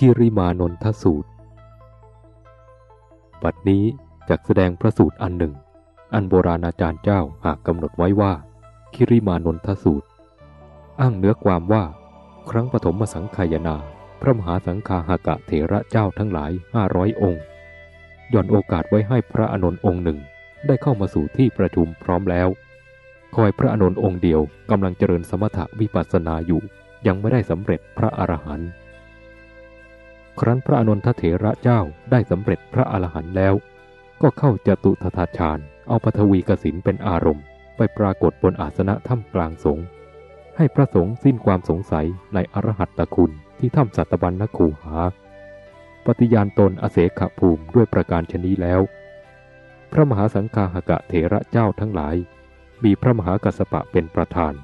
คิริมานนทสูตร บัดนี้จากแสดงพระสูตรอันหนึ่ง อันโบราณอาจารย์เจ้าหากกำหนดไว้ว่า คิริมานนทสูตร อ้างเนื้อความว่า ครั้งปฐมสังขายนา พระมหาสังฆาหากะเถระเจ้าทั้งหลายห้าร้อยองค์ย่อนโอกาสไว้ให้พระอนนท์องค์หนึ่งได้เข้ามาสู่ที่ประชุมพร้อมแล้ว คอยพระอนนท์องค์เดียวกำลังเจริญสมถะวิปัสสนาอยู่ ยังไม่ได้สำเร็จพระอรหันต์ ครั้นพระอนนทเถระเจ้าได้สำเร็จพระอรหันต์แล้ว ก็เข้าจตุทถาฌานเอาปฐวีกสินเป็นอารมณ์ ไปปรากฏบนอาสนะถ้ำกลางสงฆ์ให้พระสงฆ์สิ้นความสงสัยในอรหัตตคุณที่ถ้ำสัตบัญนคูหา ปฏิญาณตนอเสขภูมิด้วยประการชนีแล้ว พระมหาสังฆาหกะเถระเจ้าทั้งหลาย มีพระมหากัสสปะเป็นประธาน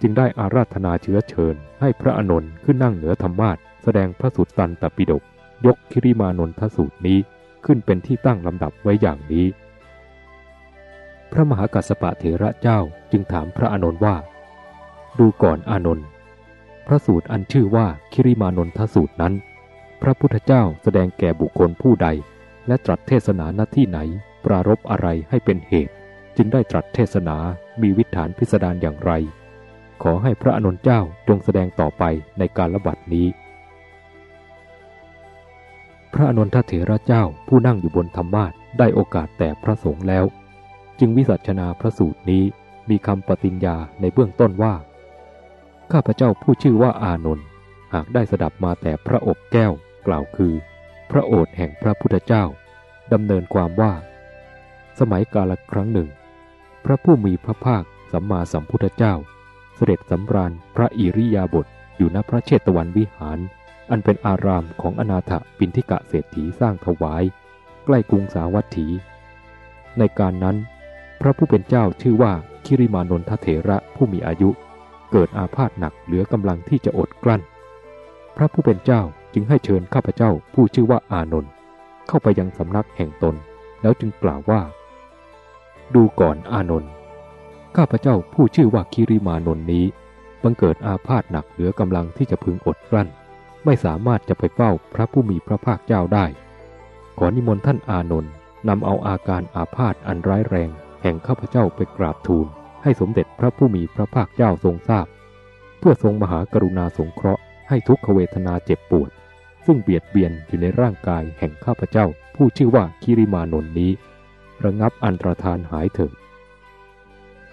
จึงได้อาราธนาเชื้อเชิญให้พระอนนท์ขึ้นนั่งเหนือธรรมาท แสดงพระสุตตันตปิฎกยกคิริมานนทสูตรนี้ขึ้นเป็นที่ตั้งลำดับไว้อย่างนี้ พระมหากัสปะเถระเจ้าจึงถามพระอานนท์ว่า ดูก่อนอานนท์พระสูตรอันชื่อว่าคิริมานนทสูตรนั้น พระพุทธเจ้าแสดงแก่บุคคลผู้ใด และตรัสเทศนาหน้าที่ไหน ปรารบอะไรให้เป็นเหตุ จึงได้ตรัสเทศนามีวิถานพิสดารอย่างไร ขอให้พระอานนท์เจ้าจงแสดงต่อไปในการระบัดนี้ ระอนนทเถระเจ้าผู้นั่งอยู่บนธรรมาทได้โอกาสแต่พระสงฆ์แล้ว จึงวิสัชนาพระสูตรนี้มีคำปฏิญญาในเบื้องต้นว่า ข้าพเจ้าผู้ชื่อว่าอานนท์หากได้สดับมาแต่พระอบแก้วกล่าวคือ พระโอษฐ์แห่งพระพุทธเจ้าดำเนินความว่า สมัยกาลครั้งหนึ่ง พระผู้มีพระภาคสัมมาสัมพุทธเจ้า เสด็จสำราญพระอิริยาบถอยู่ณพระเชตวันวิหาร อันเป็นอารามของอนาถปินทิกะเศรษฐีสร้างถวาย ใกล้กรุงสาวัตถี ในการนั้น พระผู้เป็นเจ้าชื่อว่าคิริมานนทเถระผู้มีอายุ เกิดอาพาธหนักเหลือกำลังที่จะอดกลั้น พระผู้เป็นเจ้าจึงให้เชิญข้าพเจ้าผู้ชื่อว่าอานนท์เข้าไปยังสำนักแห่งตน แล้วจึงกล่าวว่า ดูก่อนอานนท์ข้าพเจ้าผู้ชื่อว่าคิริมานนท์นี้บังเกิดอาพาธหนักเหลือกำลังที่จะพึงอดกลั้น ไม่สามารถจะไปเฝ้าพระผู้มีพระภาคเจ้าได้ ขอนิมนต์ท่านอานนท์นำเอาอาการอาพาธอันร้ายแรง แห่งข้าพเจ้าไปกราบทูล ให้สมเด็จพระผู้มีพระภาคเจ้าทรงทราบ เพื่อทรงมหากรุณาสงเคราะห์ให้ทุกขเวทนาเจ็บปวด ซึ่งเบียดเบียนอยู่ในร่างกายแห่งข้าพเจ้า ผู้ชื่อว่าคิริมานนท์นี้ ระงับอันตรธานหายเถิด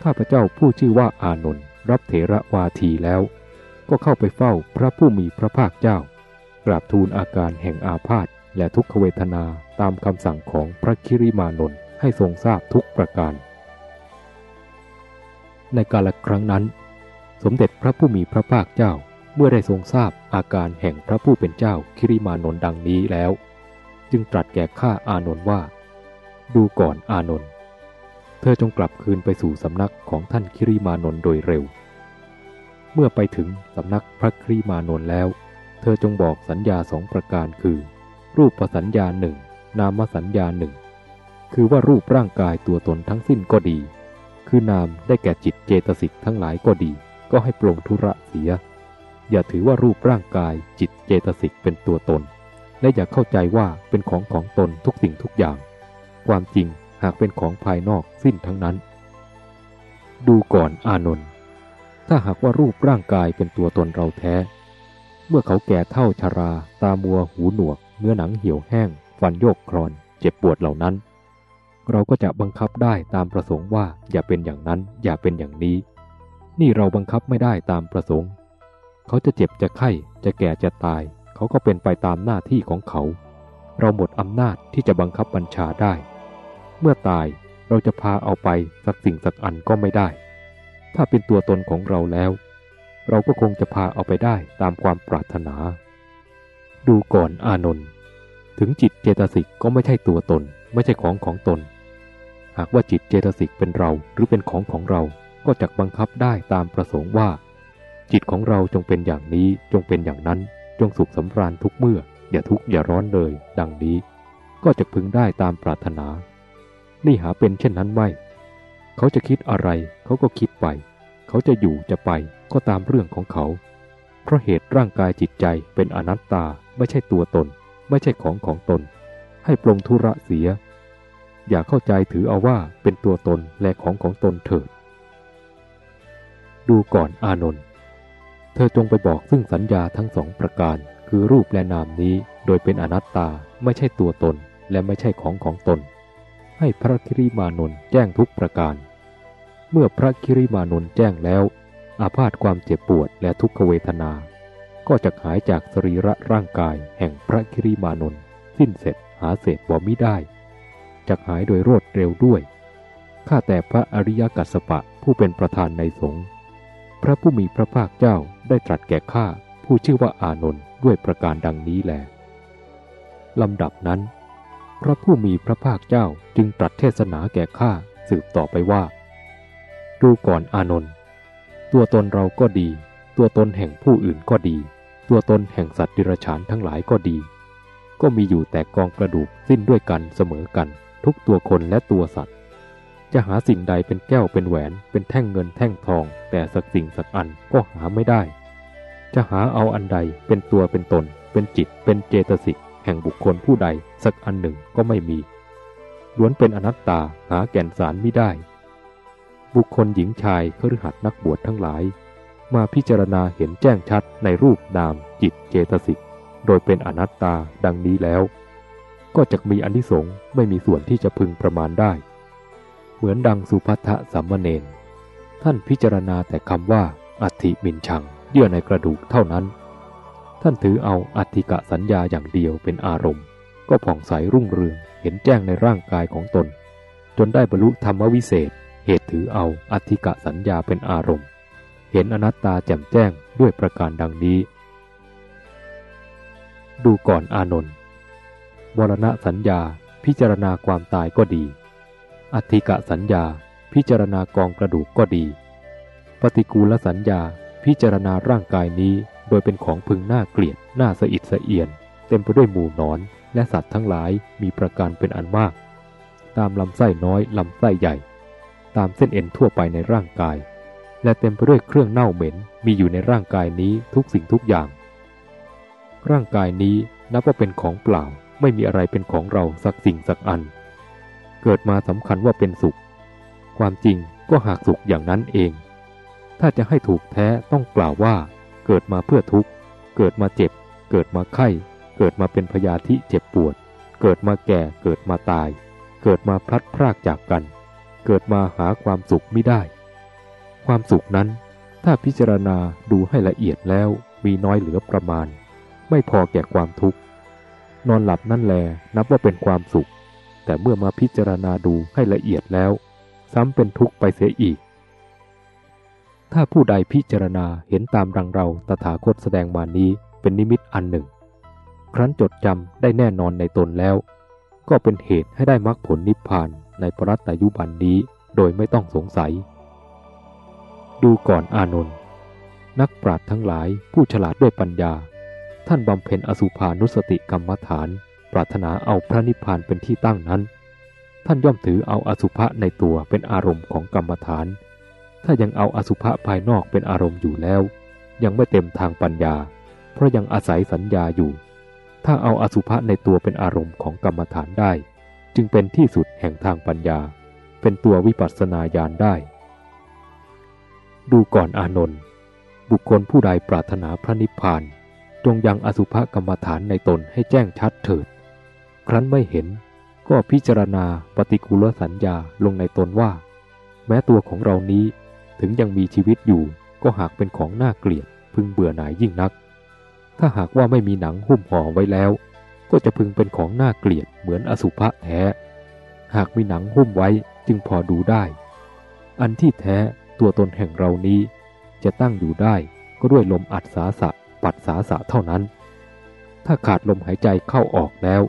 ข้าพเจ้าผู้ชื่อว่าอานนท์รับเถระวาทีแล้ว ก็เข้าไปเฝ้าพระผู้มีพระภาคเจ้ากราบทูลอาการแห่งอาพาธและทุกขเวทนาตามคำสั่งของพระคิริมานนท์ให้ทรงทราบทุกประการ ในกาลครั้งนั้น สมเด็จพระผู้มีพระภาคเจ้าเมื่อได้ทรงทราบอาการแห่งพระผู้เป็นเจ้าคิริมานนท์ดังนี้แล้ว จึงตรัสแก่ข้าอานนท์ว่า ดูก่อนอานนท์เธอจงกลับคืนไปสู่สำนักของท่านคิริมานนท์โดยเร็ว เมื่อไปถึงสำนักพระคริมานนท์แล้ว เธอจงบอกสัญญาสองประการคือ รูปประสัญญาหนึ่งนามสัญญาหนึ่งคือว่ารูปร่างกายตัวตนทั้งสิ้นก็ดี คือนามได้แก่จิตเจตสิกทั้งหลายก็ดี ก็ให้ปลงธุระเสีย อย่าถือว่ารูปร่างกายจิตเจตสิกเป็นตัวตน และอย่าเข้าใจว่าเป็นของของตนทุกสิ่งทุกอย่าง ความจริงหากเป็นของภายนอกสิ้นทั้งนั้น ดูก่อนอานนท์ ถ้าหากว่ารูปร่างกายเป็นตัวตนเราแท้ เมื่อเขาแก่เท่าชารา ตามัวหูหนวก เนื้อหนังเหี่ยวแห้ง ฟันโยกคลอน เจ็บปวดเหล่านั้น เราก็จะบังคับได้ตามประสงค์ว่าอย่าเป็นอย่างนั้นอย่าเป็นอย่างนี้ นี่เราบังคับไม่ได้ตามประสงค์ เขาจะเจ็บจะไข้จะแก่จะตาย เขาก็เป็นไปตามหน้าที่ของเขา เราหมดอำนาจที่จะบังคับบัญชาได้ เมื่อตายเราจะพาเอาไปสักสิ่งสักอันก็ไม่ได้ ถ้าเป็นตัวตนของเราแล้ว เราก็คงจะพาเอาไปได้ตามความปรารถนา ดูก่อนอานนท์ถึงจิตเจตสิกก็ไม่ใช่ตัวตน ไม่ใช่ของของตน หากว่าจิตเจตสิกเป็นเราหรือเป็นของของเราก็จะบังคับได้ตามประสงค์ว่า จิตของเราจงเป็นอย่างนี้จงเป็นอย่างนั้น จงสุขสำราญทุกเมื่อ อย่าทุกข์อย่าร้อนเลย ดังนี้ ก็จะพึงได้ตามปรารถนา นี่หาเป็นเช่นนั้นไม่ เขาจะคิดอะไรเขาก็คิดไป เขาจะอยู่จะไปก็ตามเรื่องของเขา เพราะเหตุร่างกายจิตใจเป็นอนัตตาไม่ใช่ตัวตน ไม่ใช่ของของตน ให้ปรงธุระเสีย อย่าเข้าใจถือเอาว่าเป็นตัวตนและของของตนเถิด ดูก่อนอานนท์เธอจงไปบอกซึ่งสัญญาทั้งสองประการ คือรูปและนามนี้โดยเป็นอนัตตาไม่ใช่ตัวตนและไม่ใช่ของของตน ให้พระคิริมานนท์แจ้งทุกประการ เมื่อพระคิริมานนท์แจ้งแล้ว อาพาธความเจ็บปวดและทุกขเวทนา ก็จะหายจากสรีระร่างกายแห่งพระคิริมานนท์สิ้นเสร็จหาเศษบ่มิได้จะหายโดยรวดเร็วด้วย ข้าแต่พระอริยกัสสปะผู้เป็นประธานในสงฆ์พระผู้มีพระภาคเจ้าได้ตรัสแก่ข้าผู้ชื่อว่าอานนท์ด้วยประการดังนี้แหลลำดับนั้น พระผู้มีพระภาคเจ้าจึงตรัสเทศนาแก่ข้าสืบต่อไปว่า ดูก่อนอานนท์ตัวตนเราก็ดี ตัวตนแห่งผู้อื่นก็ดี ตัวตนแห่งสัตว์ดิรฉานทั้งหลายก็ดี ก็มีอยู่แต่กองกระดูกสิ้นด้วยกันเสมอกัน ทุกตัวคนและตัวสัตว์ จะหาสิ่งใดเป็นแก้วเป็นแหวน เป็นแท่งเงินแท่งทอง แต่สักสิ่งสักอันก็หาไม่ได้ จะหาเอาอันใดเป็นตัวเป็นตน เป็นจิตเป็นเจตสิก แห่งบุคคลผู้ใดสักอันหนึ่งก็ไม่มีล้วนเป็นอนัตตาหาแก่นสารไม่ได้ บุคคลหญิงชายคฤหัสนักบวชทั้งหลาย มาพิจารณาเห็นแจ้งชัดในรูปนามจิตเจตสิกโดยเป็นอนัตตาดังนี้แล้ว ก็จะมีอนิสงส์ไม่มีส่วนที่จะพึงประมาณได้ เหมือนดังสุภัทะสัมมเนนท่านพิจารณาแต่คำว่า อัติมินชัง เยื่อในกระดูกเท่านั้น ท่านถือเอาอัติกะสัญญาอย่างเดียวเป็นอารมณ์ ก็ผ่องใสรุ่งเรืองเห็นแจ้งในร่างกายของตน จนได้บรรลุธรรมวิเศษ เหตุถือเอาอัติกะสัญญาเป็นอารมณ์ เห็นอนัตตาแจ่มแจ้งด้วยประการดังนี้ ดูก่อนอานนท์มรณะสัญญาพิจารณาความตายก็ดี อัติกะสัญญา พิจารณากองกระดูกก็ดี ปฏิกูลสัญญาพิจารณาร่างกายนี้ โดยเป็นของพึงน่าเกลียดน่าสะอิดสะเอียน เต็มไปด้วยหมู่นอน และสัตว์ทั้งหลายมีประการเป็นอันมาก ตามลำไส้น้อยลำไส้ใหญ่ ตามเส้นเอ็นทั่วไปในร่างกาย และเต็มไปด้วยเครื่องเน่าเหม็นมีอยู่ในร่างกายนี้ทุกสิ่งทุกอย่าง ร่างกายนี้นับว่าเป็นของเปล่าไม่มีอะไรเป็นของเราสักสิ่งสักอัน เกิดมาสำคัญว่าเป็นสุข ความจริงก็หากสุขอย่างนั้นเอง ถ้าจะให้ถูกแท้ต้องกล่าวว่า เกิดมาเพื่อทุกข์ เกิดมาเจ็บ เกิดมาไข้ เกิดมาเป็นพยาธิเจ็บปวด เกิดมาแก่ เกิดมาตาย เกิดมาพลัดพรากจากกัน เกิดมาหาความสุขไม่ได้ ความสุขนั้น ถ้าพิจารณาดูให้ละเอียดแล้วมีน้อยเหลือประมาณ ไม่พอแก่ความทุกข์ นอนหลับนั่นแลนับว่าเป็นความสุข แต่เมื่อมาพิจารณาดูให้ละเอียดแล้ว ซ้ำเป็นทุกข์ไปเสียอีก ถ้าผู้ใดพิจารณาเห็นตามรังเราตถาคตแสดงมานี้เป็นนิมิตอันหนึ่ง ครั้นจดจำได้แน่นอนในตนแล้ว ก็เป็นเหตุให้ได้มรรคผลนิพพานในปรัตตายุบันนี้โดยไม่ต้องสงสัย ดูก่อนอานนท์นักปราชญ์ทั้งหลายผู้ฉลาดด้วยปัญญา ท่านบำเพ็ญอสุภานุสติกรรมฐาน ปรารถนาเอาพระนิพพานเป็นที่ตั้งนั้น ท่านย่อมถือเอาอสุภะในตัวเป็นอารมณ์ของกรรมฐาน ถ้ายังเอาอสุภะภายนอกเป็นอารมณ์อยู่แล้ว ยังไม่เต็มทางปัญญา เพราะยังอาศัยสัญญาอยู่ ถ้าเอาอสุภะในตัวเป็นอารมณ์ของกรรมฐานได้ จึงเป็นที่สุดแห่งทางปัญญา เป็นตัววิปัสสนาญาณได้ ดูก่อนอานนท์บุคคลผู้ใดปรารถนาพระนิพพาน จงยังอสุภกรรมฐานในตนให้แจ้งชัดเถิด ครั้นไม่เห็นก็พิจารณาปฏิกูลสัญญาลงในตนว่า แม้ตัวของเรานี้ ถึงยังมีชีวิตอยู่ ก็หากเป็นของน่าเกลียด พึงเบื่อหน่ายยิ่งนัก ถ้าหากว่าไม่มีหนังหุ้มห่อไว้แล้ว ก็จะพึงเป็นของน่าเกลียดเหมือนอสุภะแท้ หากมีหนังหุ้มไว้จึงพอดูได้ อันที่แท้ตัวตนแห่งเรานี้ จะตั้งอยู่ได้ก็ด้วยลมอัดสาสะปัดสาสะเท่านั้น ถ้าขาดลมหายใจเข้าออกแล้ว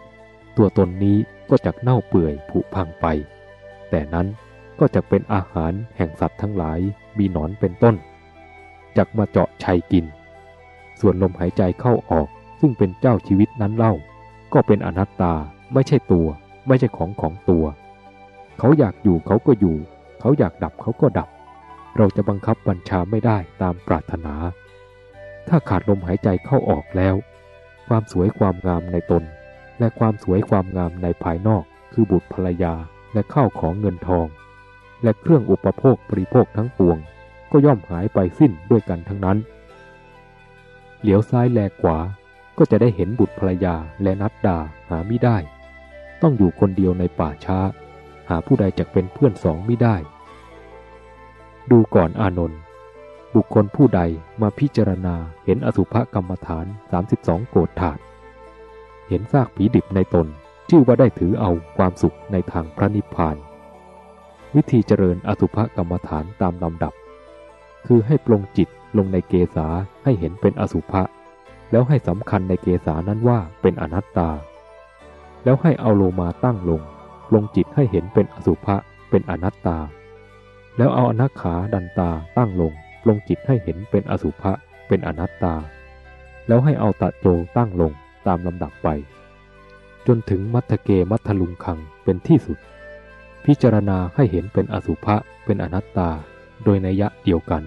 ตัวตนนี้ก็จะเน่าเปื่อยผุพังไป แต่นั้น ก็จะเป็นอาหารแห่งสัตว์ทั้งหลายมีหนอนเป็นต้นจักมาเจาะชัยกิน ส่วนลมหายใจเข้าออก ซึ่งเป็นเจ้าชีวิตนั้นเล่า ก็เป็นอนัตตาไม่ใช่ตัว ไม่ใช่ของของตัว เขาอยากอยู่เขาก็อยู่ เขาอยากดับเขาก็ดับ เราจะบังคับบัญชาไม่ได้ตามปรารถนา ถ้าขาดลมหายใจเข้าออกแล้ว ความสวยความงามในตน และความสวยความงามในภายนอก คือบุตรภรรยาและข้าวของเงินทอง และเครื่องอุปโภคบริโภคทั้งปวง ก็ย่อมหายไปสิ้นด้วยกันทั้งนั้น เหลียวซ้ายแลขวาก็จะได้เห็นบุตรภรรยาและนัดดาหาไม่ได้ ต้องอยู่คนเดียวในป่าช้า หาผู้ใดจะเป็นเพื่อนสองไม่ได้ ดูก่อนอานนท์บุคคลผู้ใดมาพิจารณาเห็นอสุภกรรมฐาน 32 โกรธถาดเห็นซากผีดิบในตน ชื่อว่าได้ถือเอาความสุขในทางพระนิพพาน วิธีเจริญอสุภกรรมฐานตามลำดับ คือให้ปลงจิตลงในเกษาให้เห็นเป็นอสุภะแล้วให้สำคัญในเกษานั้นว่าเป็นอนัตตา แล้วให้เอาโลมาตั้งลง ลงจิตให้เห็นเป็นอสุภะเป็นอนัตตา แล้วเอาอนัขาดันตาตั้งลง ลงจิตให้เห็นเป็นอสุภะเป็นอนัตตา แล้วให้เอาตะโจตั้งลงตามลำดับไป จนถึงมัทเกมัทลุงคังเป็นที่สุด พิจารณาให้เห็นเป็นอสุภะเป็นอนัตตา โดยนัยยะเดียวกัน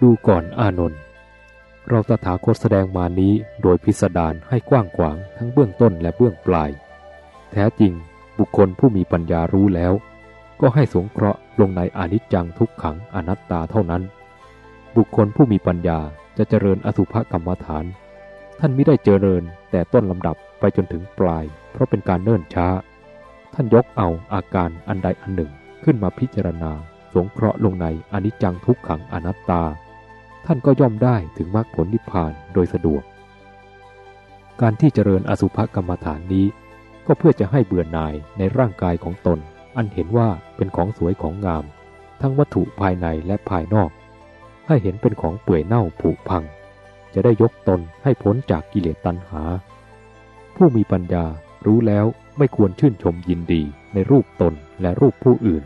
ดูก่อนอานนท์เราตถาคตแสดงมานี้โดยพิสดารให้กว้างขวางทั้งเบื้องต้นและเบื้องปลาย แท้จริงบุคคลผู้มีปัญญารู้แล้ว ก็ให้สงเคราะห์ลงในอนิจจังทุกขังอนัตตาเท่านั้น บุคคลผู้มีปัญญาจะเจริญอสุภกรรมฐาน ท่านไม่ได้เจริญแต่ต้นลำดับไปจนถึงปลาย เพราะเป็นการเนิ่นช้า ท่านยกเอาอาการอันใดอันหนึ่งขึ้นมาพิจารณา สงเคราะห์ลงในอนิจจังทุกขังอนัตตา ท่านก็ย่อมได้ถึงมรรคผลนิพพานโดยสะดวก การที่เจริญอสุภกรรมฐานนี้ ก็เพื่อจะให้เบื่อหน่ายในร่างกายของตน อันเห็นว่าเป็นของสวยของงาม ทั้งวัตถุภายในและภายนอก ให้เห็นเป็นของเปื่อยเน่าผุพัง จะได้ยกตนให้พ้นจากกิเลสตัณหา ผู้มีปัญญา รู้แล้วไม่ควรชื่นชมยินดีในรูปตนและรูปผู้อื่น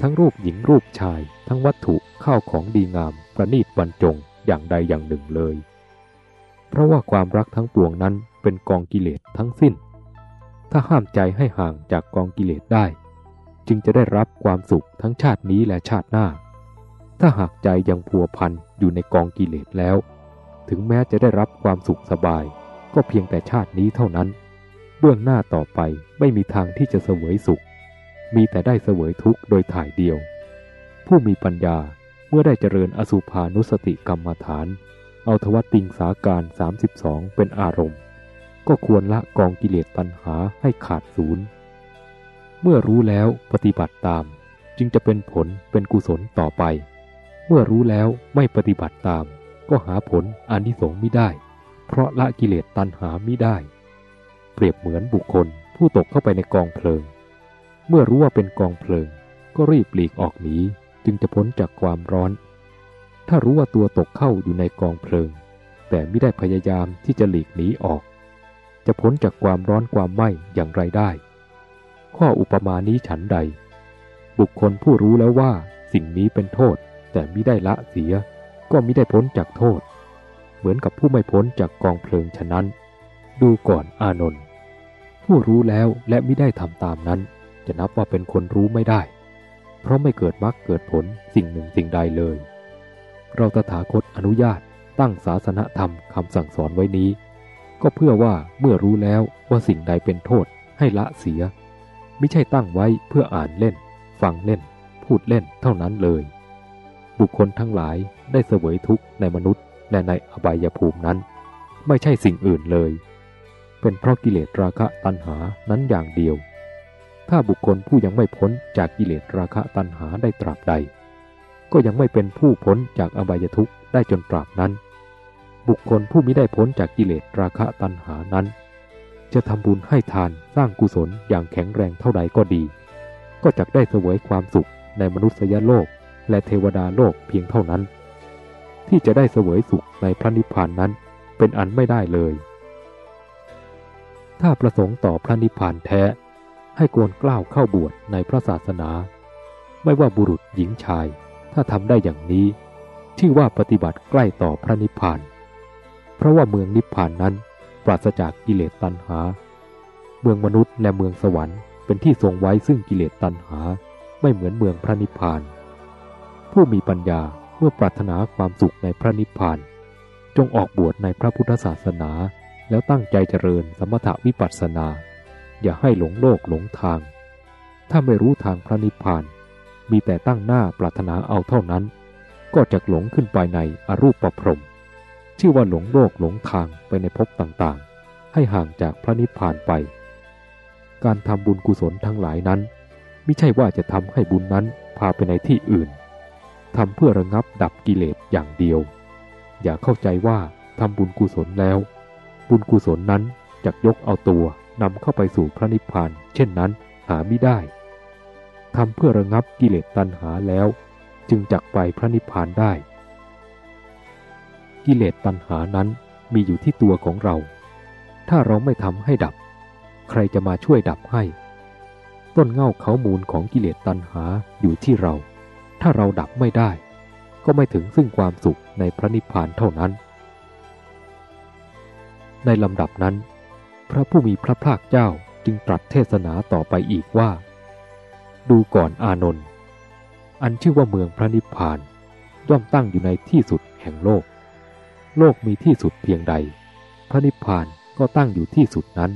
ทั้งรูปหญิงรูปชาย ทั้งวัตถุข้าวของดีงามประนีตบรรจงอย่างใดอย่างหนึ่งเลย เพราะว่าความรักทั้งปวงนั้นเป็นกองกิเลสทั้งสิ้น ถ้าห้ามใจให้ห่างจากกองกิเลสได้ จึงจะได้รับความสุขทั้งชาตินี้และชาติหน้า ถ้าหากใจยังพัวพันอยู่ในกองกิเลสแล้ว ถึงแม้จะได้รับความสุขสบาย ก็เพียงแต่ชาตินี้เท่านั้น เบื้องหน้าต่อไปไม่มีทางที่จะเสวยสุข มีแต่ได้เสวยทุกข์โดยถ่ายเดียว ผู้มีปัญญาเมื่อได้เจริญอสุภานุสติกรรมฐาน เอาทวติงสาการ 32 เป็นอารมณ์ ก็ควรละกองกิเลสตัณหาให้ขาดศูนย์ เมื่อรู้แล้วปฏิบัติตาม จึงจะเป็นผลเป็นกุศลต่อไป เมื่อรู้แล้วไม่ปฏิบัติตาม ก็หาผลอานิสงส์ไม่ได้ เพราะละกิเลสตัณหาไม่ได้ เปรียบเหมือนบุคคลผู้ตกเข้าไปในกองเพลิง เมื่อรู้ว่าเป็นกองเพลิง ก็รีบหลีกออกหนีจึงจะพ้นจากความร้อน ถ้ารู้ว่าตัวตกเข้าอยู่ในกองเพลิง แต่ไม่ได้พยายามที่จะหลีกหนีออก จะพ้นจากความร้อนความไหม้อย่างไรได้ ข้ออุปมานี้ฉันใด บุคคลผู้รู้แล้วว่าสิ่งนี้เป็นโทษ แต่ไม่ได้ละเสีย ก็ไม่ได้พ้นจากโทษ เหมือนกับผู้ไม่พ้นจากกองเพลิงฉะนั้น ดูก่อนอานนท์ผู้รู้แล้วและไม่ได้ทำตามนั้น จะนับว่าเป็นคนรู้ไม่ได้ เพราะไม่เกิดมรรคเกิดผลสิ่งหนึ่งสิ่งใดเลย เราตถาคตอนุญาตตั้งศาสนธรรมคำสั่งสอนไว้นี้ ก็เพื่อว่าเมื่อรู้แล้วว่าสิ่งใดเป็นโทษให้ละเสีย ไม่ใช่ตั้งไว้เพื่ออ่านเล่น ฟังเล่น พูดเล่นเท่านั้นเลย บุคคลทั้งหลายได้เสวยทุกข์ในมนุษย์และในอบายภูมินั้น ไม่ใช่สิ่งอื่นเลย เป็นเพราะกิเลสราคะตัณหานั้นอย่างเดียว ถ้าบุคคลผู้ยังไม่พ้นจากกิเลสราคะตัณหาได้ตราบใด ก็ยังไม่เป็นผู้พ้นจากอบายทุกข์ได้จนตราบนั้น บุคคลผู้มิได้พ้นจากกิเลสราคะตัณหานั้น จะทำบุญให้ทานสร้างกุศลอย่างแข็งแรงเท่าใดก็ดี ก็จะได้เสวยความสุขในมนุษยโลกและเทวดาโลกเพียงเท่านั้น ที่จะได้เสวยสุขในพระนิพพานนั้นเป็นอันไม่ได้เลย ถ้าประสงค์ต่อพระนิพพานแท้ ให้โกนกล้าวเข้าบวชในพระศาสนา ไม่ว่าบุรุษหญิงชาย ถ้าทำได้อย่างนี้ชื่ว่าปฏิบัติใกล้ต่อพระนิพพาน เพราะว่าเมืองนิพพานนั้นปราศจากกิเลสตัณหา เมืองมนุษย์และเมืองสวรรค์เป็นที่ทรงไว้ซึ่งกิเลสตัณหาไม่เหมือนเมืองพระนิพพาน ผู้มีปัญญาเมื่อปรารถนาความสุขในพระนิพพาน จงออกบวชในพระพุทธศาสนา แล้วตั้งใจเจริญสมถวิปัสสนา อย่าให้หลงโลกหลงทาง ถ้าไม่รู้ทางพระนิพพาน มีแต่ตั้งหน้าปรารถนาเอาเท่านั้น ก็จะหลงขึ้นไปในอรูปประพรมชื่อว่าหลงโลกหลงทางไปในภพต่างๆ ให้ห่างจากพระนิพพานไป การทำบุญกุศลทั้งหลายนั้นไม่ใช่ว่าจะทำให้บุญนั้นพาไปในที่อื่นทำเพื่อระงับดับกิเลสอย่างเดียว อย่าเข้าใจว่าทำบุญกุศลแล้ว บุญกุศลนั้นจะยกเอาตัวนำเข้าไปสู่พระนิพพาน เช่นนั้นหาไม่ได้ทำเพื่อระงับกิเลสตัณหาแล้ว จึงจักไปพระนิพพานได้ กิเลสตัณหานั้นมีอยู่ที่ตัวของเรา ถ้าเราไม่ทำให้ดับ ใครจะมาช่วยดับให้ ต้นเง่าเขามูลของกิเลสตัณหาอยู่ที่เรา ถ้าเราดับไม่ได้ ก็ไม่ถึงซึ่งความสุขในพระนิพพานเท่านั้น ในลำดับนั้น พระผู้มีพระภาคเจ้าจึงตรัสเทศนาต่อไปอีกว่า ดูก่อนอานนท์อันชื่อว่าเมืองพระนิพพานย่อมตั้งอยู่ในที่สุดแห่งโลก โลกมีที่สุดเพียงใด พระนิพพานก็ตั้งอยู่ที่สุดนั้น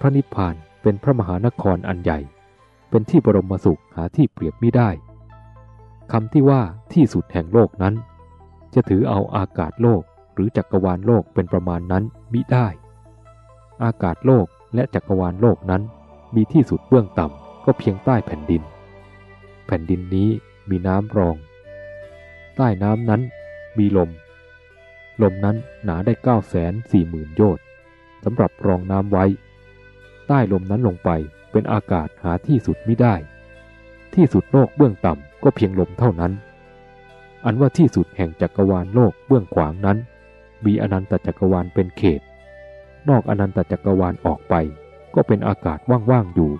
พระนิพพานเป็นพระมหานครอันใหญ่ เป็นที่บรมสุขหาที่เปรียบไม่ได้คำที่ว่าที่สุดแห่งโลกนั้น จะถือเอาอากาศโลก หรือจักรวาลโลกเป็นประมาณนั้นมิได้ อากาศโลกและจักรวาลโลกนั้น มีที่สุดเบื้องต่ำก็เพียงใต้แผ่นดิน แผ่นดินนี้มีน้ำรอง ใต้น้ำนั้นมีลม ลมนั้นหนาได้เก้าแสนสี่หมื่นโยชน์สำหรับรองน้ำไว้ ใต้ลมนั้นลงไปเป็นอากาศหาที่สุดไม่ได้ ที่สุดโลกเบื้องต่ำก็เพียงลมเท่านั้น อันว่าที่สุดแห่งจักรวาลโลกเบื้องขวางนั้น มีอนันตจักรวาลเป็นเขต นอกอนันตจักรวาลออกไป ก็เป็นอากาศว่างๆอยู่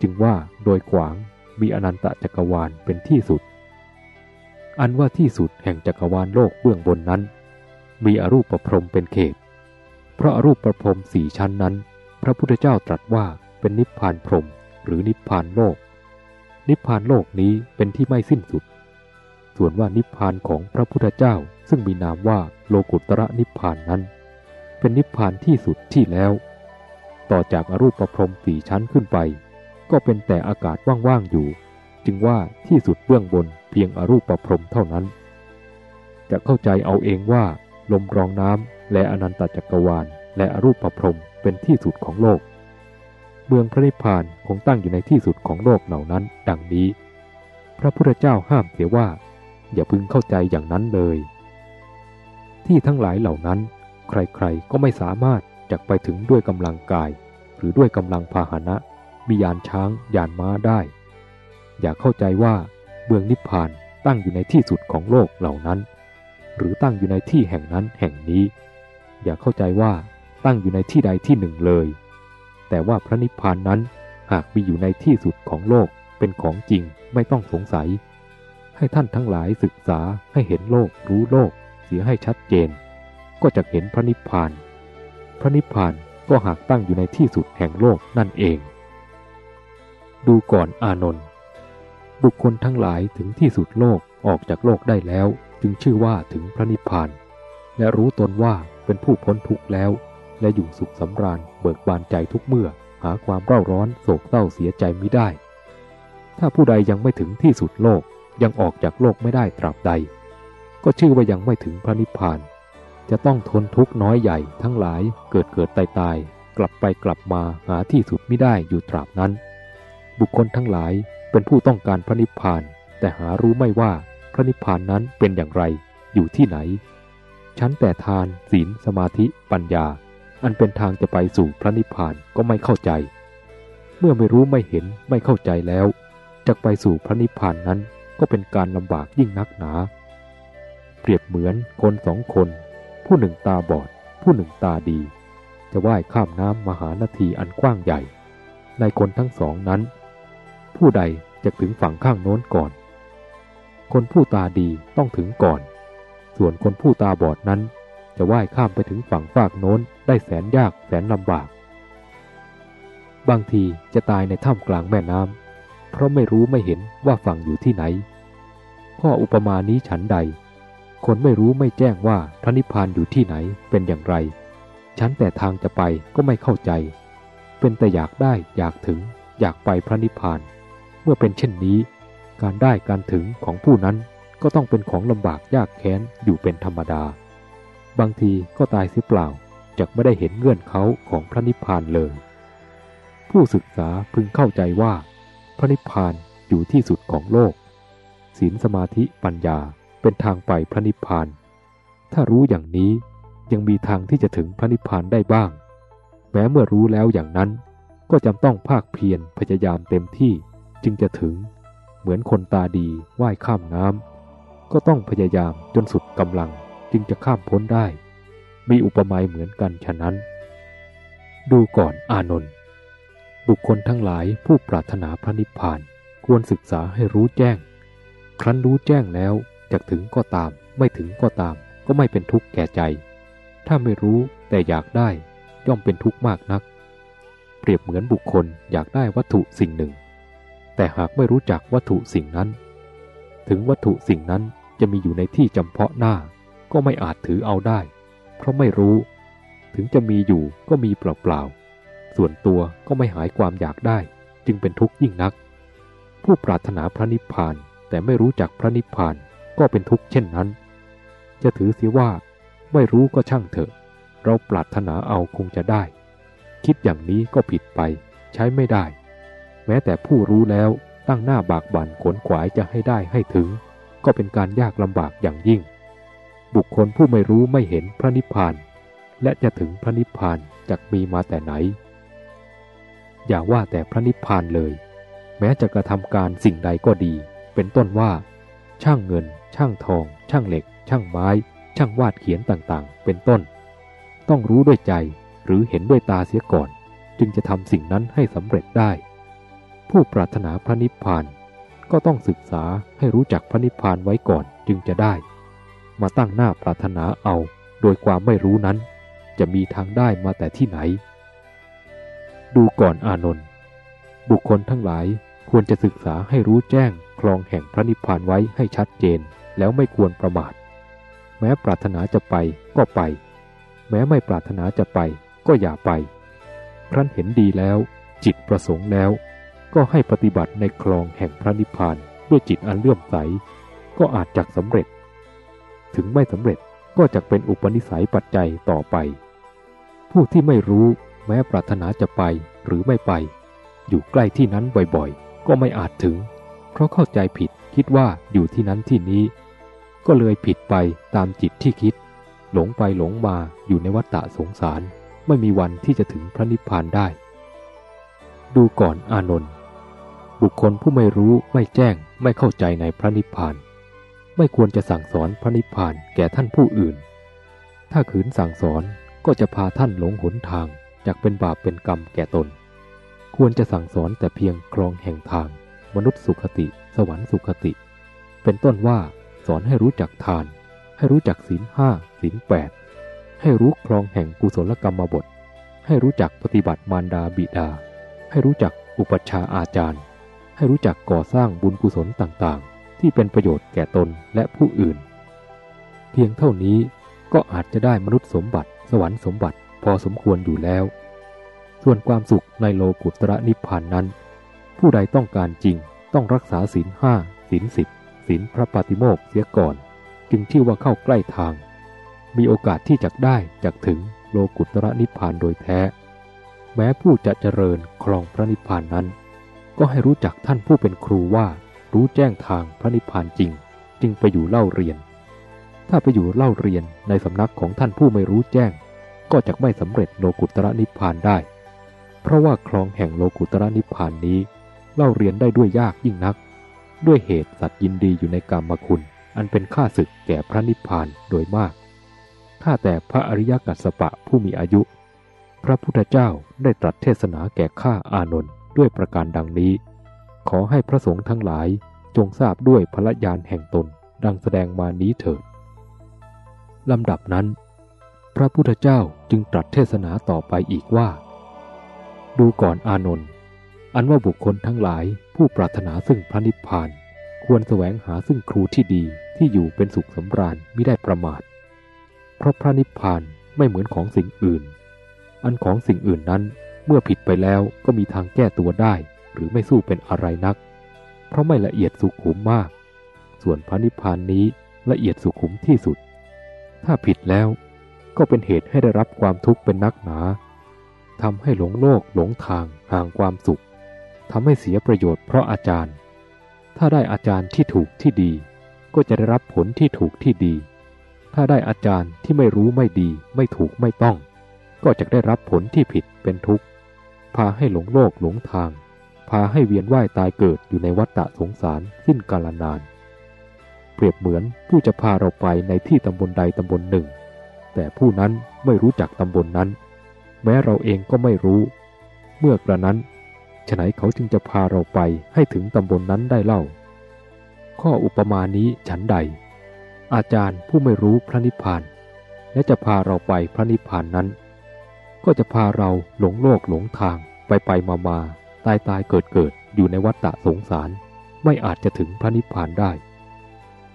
จึงว่าโดยขวางมีอนันตจักรวาลเป็นที่สุด อันว่าที่สุดแห่งจักรวาลโลกเบื้องบนนั้น มีอรูปประพรมเป็นเขต เพราะอรูปประพรมสี่ชั้นนั้น พระพุทธเจ้าตรัสว่าเป็นนิพพานพรมหรือนิพพานโลก นิพพานโลกนี้เป็นที่ไม่สิ้นสุด ส่วนว่านิพพานของพระพุทธเจ้า ซึ่งมีนามว่าโลกุตระนิพพานนั้น เป็นนิพพานที่สุดที่แล้ว ต่อจากอรูปประพรมสี่ชั้นขึ้นไป ก็เป็นแต่อากาศว่างๆอยู่ จึงว่าที่สุดเบื้องบนเพียงอรูปประพรมเท่านั้น จะเข้าใจเอาเองว่าลมรองน้ำและอนันตจักรวาล และอรูปประพรมเป็นที่สุดของโลก เมืองพระนิพพานคงตั้งอยู่ในที่สุดของโลกเหล่านั้น ดังนี้ พระพุทธเจ้าห้ามเสียว่า อย่าพึงเข้าใจอย่างนั้นเลย ที่ทั้งหลายเหล่านั้น ใครๆก็ไม่สามารถจะไปถึงด้วยกำลังกาย หรือด้วยกำลังพาหนะ มียานช้างยานม้าได้ อย่าเข้าใจว่าเมืองนิพพานตั้งอยู่ในที่สุดของโลกเหล่านั้น หรือตั้งอยู่ในที่แห่งนั้นแห่งนี้ อย่าเข้าใจว่าตั้งอยู่ในที่ใดที่หนึ่งเลย แต่ว่าพระนิพพานนั้นหากมีอยู่ในที่สุดของโลกเป็นของจริงไม่ต้องสงสัย ให้ท่านทั้งหลายศึกษาให้เห็นโลกรู้โลก เสียให้ชัดเจน ก็จะเห็นพระนิพพาน พระนิพพานก็หากตั้งอยู่ในที่สุดแห่งโลกนั่นเอง ดูก่อนอานนท์บุคคลทั้งหลายถึงที่สุดโลกออกจากโลกได้แล้ว จึงชื่อว่าถึงพระนิพพาน และรู้ตนว่าเป็นผู้พ้นทุกข์แล้ว และอยู่สุขสำราญเบิกบานใจทุกเมื่อหาความเร่าร้อนโศกเศร้าเสียใจไม่ได้ ถ้าผู้ใดยังไม่ถึงที่สุดโลก ยังออกจากโลกไม่ได้ตราบใด ก็ชื่อว่ายังไม่ถึงพระนิพพาน จะต้องทนทุกข์น้อยใหญ่ทั้งหลายเกิดเกิดตายตายกลับไปกลับมาหาที่สุดไม่ได้อยู่ตราบนั้น บุคคลทั้งหลายเป็นผู้ต้องการพระนิพพาน แต่หารู้ไม่ว่าพระนิพพานนั้นเป็นอย่างไรอยู่ที่ไหน ชั้นแต่ทานศีลสมาธิปัญญา อันเป็นทางจะไปสู่พระนิพพานก็ไม่เข้าใจ เมื่อไม่รู้ไม่เห็นไม่เข้าใจแล้วจะไปสู่พระนิพพานนั้น ก็เป็นการลำบากยิ่งนักหนา เปรียบเหมือนคนสองคน ผู้หนึ่งตาบอด ผู้หนึ่งตาดี จะว่ายข้ามน้ำมหานาทีอันกว้างใหญ่ ในคนทั้งสองนั้น ผู้ใดจะถึงฝั่งข้างโน้นก่อน คนผู้ตาดีต้องถึงก่อน ส่วนคนผู้ตาบอดนั้น จะว่ายข้ามไปถึงฝั่งฝากโน้นได้แสนยากแสนลำบาก บางทีจะตายในถ้ำกลางแม่น้ำ เพราะไม่รู้ไม่เห็นว่าฝั่งอยู่ที่ไหน ข้ออุปมานี้ฉันใด คนไม่รู้ไม่แจ้งว่าพระนิพพานอยู่ที่ไหนเป็นอย่างไร ฉันแต่ทางจะไปก็ไม่เข้าใจ เป็นแต่อยากได้อยากถึง อยากไปพระนิพพาน เมื่อเป็นเช่นนี้ การได้การถึงของผู้นั้นก็ต้องเป็นของลำบากยากแค้นอยู่เป็นธรรมดา บางทีก็ตายเสียเปล่าจากไม่ได้เห็นเงื่อนเขาของพระนิพพานเลย ผู้ศึกษาพึงเข้าใจว่า พระนิพพานอยู่ที่สุดของโลก ศีลสมาธิปัญญาเป็นทางไปพระนิพพาน ถ้ารู้อย่างนี้ยังมีทางที่จะถึงพระนิพพานได้บ้าง แม้เมื่อรู้แล้วอย่างนั้น ก็จำต้องภาคเพียรพยายามเต็มที่จึงจะถึง เหมือนคนตาดีว่ายข้ามน้ำก็ต้องพยายามจนสุดกำลังจึงจะข้ามพ้นได้ มีอุปมาเหมือนกันฉะนั้น ดูก่อนอานนท์ บุคคลทั้งหลายผู้ปรารถนาพระนิพพานควรศึกษาให้รู้แจ้ง ครั้นรู้แจ้งแล้วจะถึงก็ตาม ไม่ถึงก็ตาม ก็ไม่เป็นทุกข์แก่ใจ ถ้าไม่รู้แต่อยากได้ย่อมเป็นทุกข์มากนัก เปรียบเหมือนบุคคลอยากได้วัตถุสิ่งหนึ่ง แต่หากไม่รู้จักวัตถุสิ่งนั้น ถึงวัตถุสิ่งนั้นจะมีอยู่ในที่จำเพาะหน้า ก็ไม่อาจถือเอาได้ เพราะไม่รู้ ถึงจะมีอยู่ก็มีเปล่าๆ ส่วนตัวก็ไม่หายความอยากได้ จึงเป็นทุกข์ยิ่งนัก ผู้ปรารถนาพระนิพพานแต่ไม่รู้จักพระนิพพานก็เป็นทุกข์เช่นนั้น จะถือเสียว่า ไม่รู้ก็ช่างเถอะ เราปรารถนาเอาคงจะได้ คิดอย่างนี้ก็ผิดไป ใช้ไม่ได้ แม้แต่ผู้รู้แล้วตั้งหน้าบากบั่นขนขวายจะให้ได้ให้ถึง ก็เป็นการยากลำบากอย่างยิ่ง บุคคลผู้ไม่รู้ไม่เห็นพระนิพพาน และจะถึงพระนิพพานจะมีมาแต่ไหน อย่าว่าแต่พระนิพพานเลย แม้จะกระทำการสิ่งใดก็ดี เป็นต้นว่า ช่างเงิน ช่างทอง ช่างเหล็ก ช่างไม้ ช่างวาดเขียนต่างๆ เป็นต้น ต้องรู้ด้วยใจหรือเห็นด้วยตาเสียก่อน จึงจะทำสิ่งนั้นให้สำเร็จได้ ผู้ปรารถนาพระนิพพานก็ต้องศึกษาให้รู้จักพระนิพพานไว้ก่อนจึงจะได้ มาตั้งหน้าปรารถนาเอา โดยความไม่รู้นั้น จะมีทางได้มาแต่ที่ไหน ดูก่อนอานนท์บุคคลทั้งหลายควรจะศึกษาให้รู้แจ้งคลองแห่งพระนิพพานไว้ให้ชัดเจน แล้วไม่ควรประมาท แม้ปรารถนาจะไปก็ไป แม้ไม่ปรารถนาจะไปก็อย่าไป ครั้นเห็นดีแล้ว จิตประสงค์แล้ว ก็ให้ปฏิบัติในคลองแห่งพระนิพพานด้วยจิตอันเลื่อมใส ก็อาจจักสำเร็จ ถึงไม่สำเร็จก็จะเป็นอุปนิสัยปัจจัยต่อไป ผู้ที่ไม่รู้ แม้ปรารถนาจะไปหรือไม่ไป อยู่ใกล้ที่นั้นบ่อยๆ ก็ไม่อาจถึง เพราะเข้าใจผิดคิดว่าอยู่ที่นั้นที่นี้ ก็เลยผิดไปตามจิตที่คิด หลงไปหลงมาอยู่ในวัฏฏะสงสาร ไม่มีวันที่จะถึงพระนิพพานได้ ดูก่อนอานนท์บุคคลผู้ไม่รู้ไม่แจ้งไม่เข้าใจในพระนิพพาน ไม่ควรจะสั่งสอนพระนิพพานแก่ท่านผู้อื่น ถ้าขืนสั่งสอนก็จะพาท่านหลงหนทาง จากเป็นบาปเป็นกรรมแก่ตน ควรจะสั่งสอนแต่เพียงครองแห่งทาง มนุษย์สุขติ สวรรค์สุขติ เป็นต้นว่าสอนให้รู้จักทาน ให้รู้จักศีลห้าศีลแปดให้รู้ครองแห่งกุศลกรรมบท ให้รู้จักปฏิบัติมารดาบิดา ให้รู้จักอุปัชฌาย์อาจารย์ ให้รู้จักก่อสร้างบุญกุศลต่างๆ ที่เป็นประโยชน์แก่ตนและผู้อื่น เพียงเท่านี้ก็อาจจะได้มนุษย์สมบัติ สวรรค์สมบัติ พอสมควรอยู่แล้ว ส่วนความสุขในโลกุตระนิพพานนั้น ผู้ใดต้องการจริงต้องรักษาศีลห้าศีลสิบศีลพระปฏิโมกเสียก่อน จึงชื่อว่าเข้าใกล้ทาง มีโอกาสที่จะได้จะถึงโลกุตระนิพพานโดยแท้ แม้ผู้จะเจริญครองพระนิพพานนั้น ก็ให้รู้จักท่านผู้เป็นครูว่ารู้แจ้งทางพระนิพพานจริง จึงไปอยู่เล่าเรียน ถ้าไปอยู่เล่าเรียนในสำนักของท่านผู้ไม่รู้แจ้ง ก็จะไม่สำเร็จโลกุตระนิพพานได้ เพราะว่าครองแห่งโลกุตระนิพพานนี้ เล่าเรียนได้ด้วยยากยิ่งนัก ด้วยเหตุสัตว์ยินดีอยู่ในกรรมคุณ อันเป็นข้าศึกแก่พระนิพพานโดยมากข้าแต่พระอริยกัสสปะผู้มีอายุ พระพุทธเจ้าได้ตรัสเทศนาแก่ข้าอานนท์ด้วยประการดังนี้ ขอให้พระสงฆ์ทั้งหลายจงทราบด้วยพระญาณแห่งตนดังแสดงมานี้เถิดลำดับนั้น พระพุทธเจ้าจึงตรัสเทศนาต่อไปอีกว่า ดูก่อนอานนท์อันว่าบุคคลทั้งหลายผู้ปรารถนาซึ่งพระนิพพาน ควรแสวงหาซึ่งครูที่ดีที่อยู่เป็นสุขสำราญไม่ได้ประมาท เพราะพระนิพพานไม่เหมือนของสิ่งอื่น อันของสิ่งอื่นนั้นเมื่อผิดไปแล้วก็มีทางแก้ตัวได้ หรือไม่สู้เป็นอะไรนัก เพราะไม่ละเอียดสุขุมมาก ส่วนพระนิพพานนี้ละเอียดสุขุมที่สุด ถ้าผิดแล้ว ก็เป็นเหตุให้ได้รับความทุกข์เป็นนักหนาทำให้หลงโลกหลงทางห่างความสุขทำให้เสียประโยชน์เพราะอาจารย์ ถ้าได้อาจารย์ที่ถูกที่ดี ก็จะได้รับผลที่ถูกที่ดี ถ้าได้อาจารย์ที่ไม่รู้ไม่ดี ไม่ถูกไม่ต้อง ก็จะได้รับผลที่ผิดเป็นทุกข์ พาให้หลงโลกหลงทาง พาให้เวียนว่ายตายเกิดอยู่ในวัฏฏะสงสารสิ้นกาลนาน เปรียบเหมือนผู้จะพาเราไปในที่ตำบลใดตำบลหนึ่ง แต่ผู้นั้นไม่รู้จักตำบลนนั้น แม้เราเองก็ไม่รู้ เมื่อกระนั้นฉะไหนเขาจึงจะพาเราไปให้ถึงตำบลนนั้นได้เล่า ข้ออุปมานี้ฉันใด อาจารย์ผู้ไม่รู้พระนิพพาน และจะพาเราไปพระนิพพานนั้น ก็จะพาเราหลงโลกหลงทางไปไปมามาตายตายเกิดเกิดอยู่ในวัฏฏะสงสาร ไม่อาจจะถึงพระนิพพานได้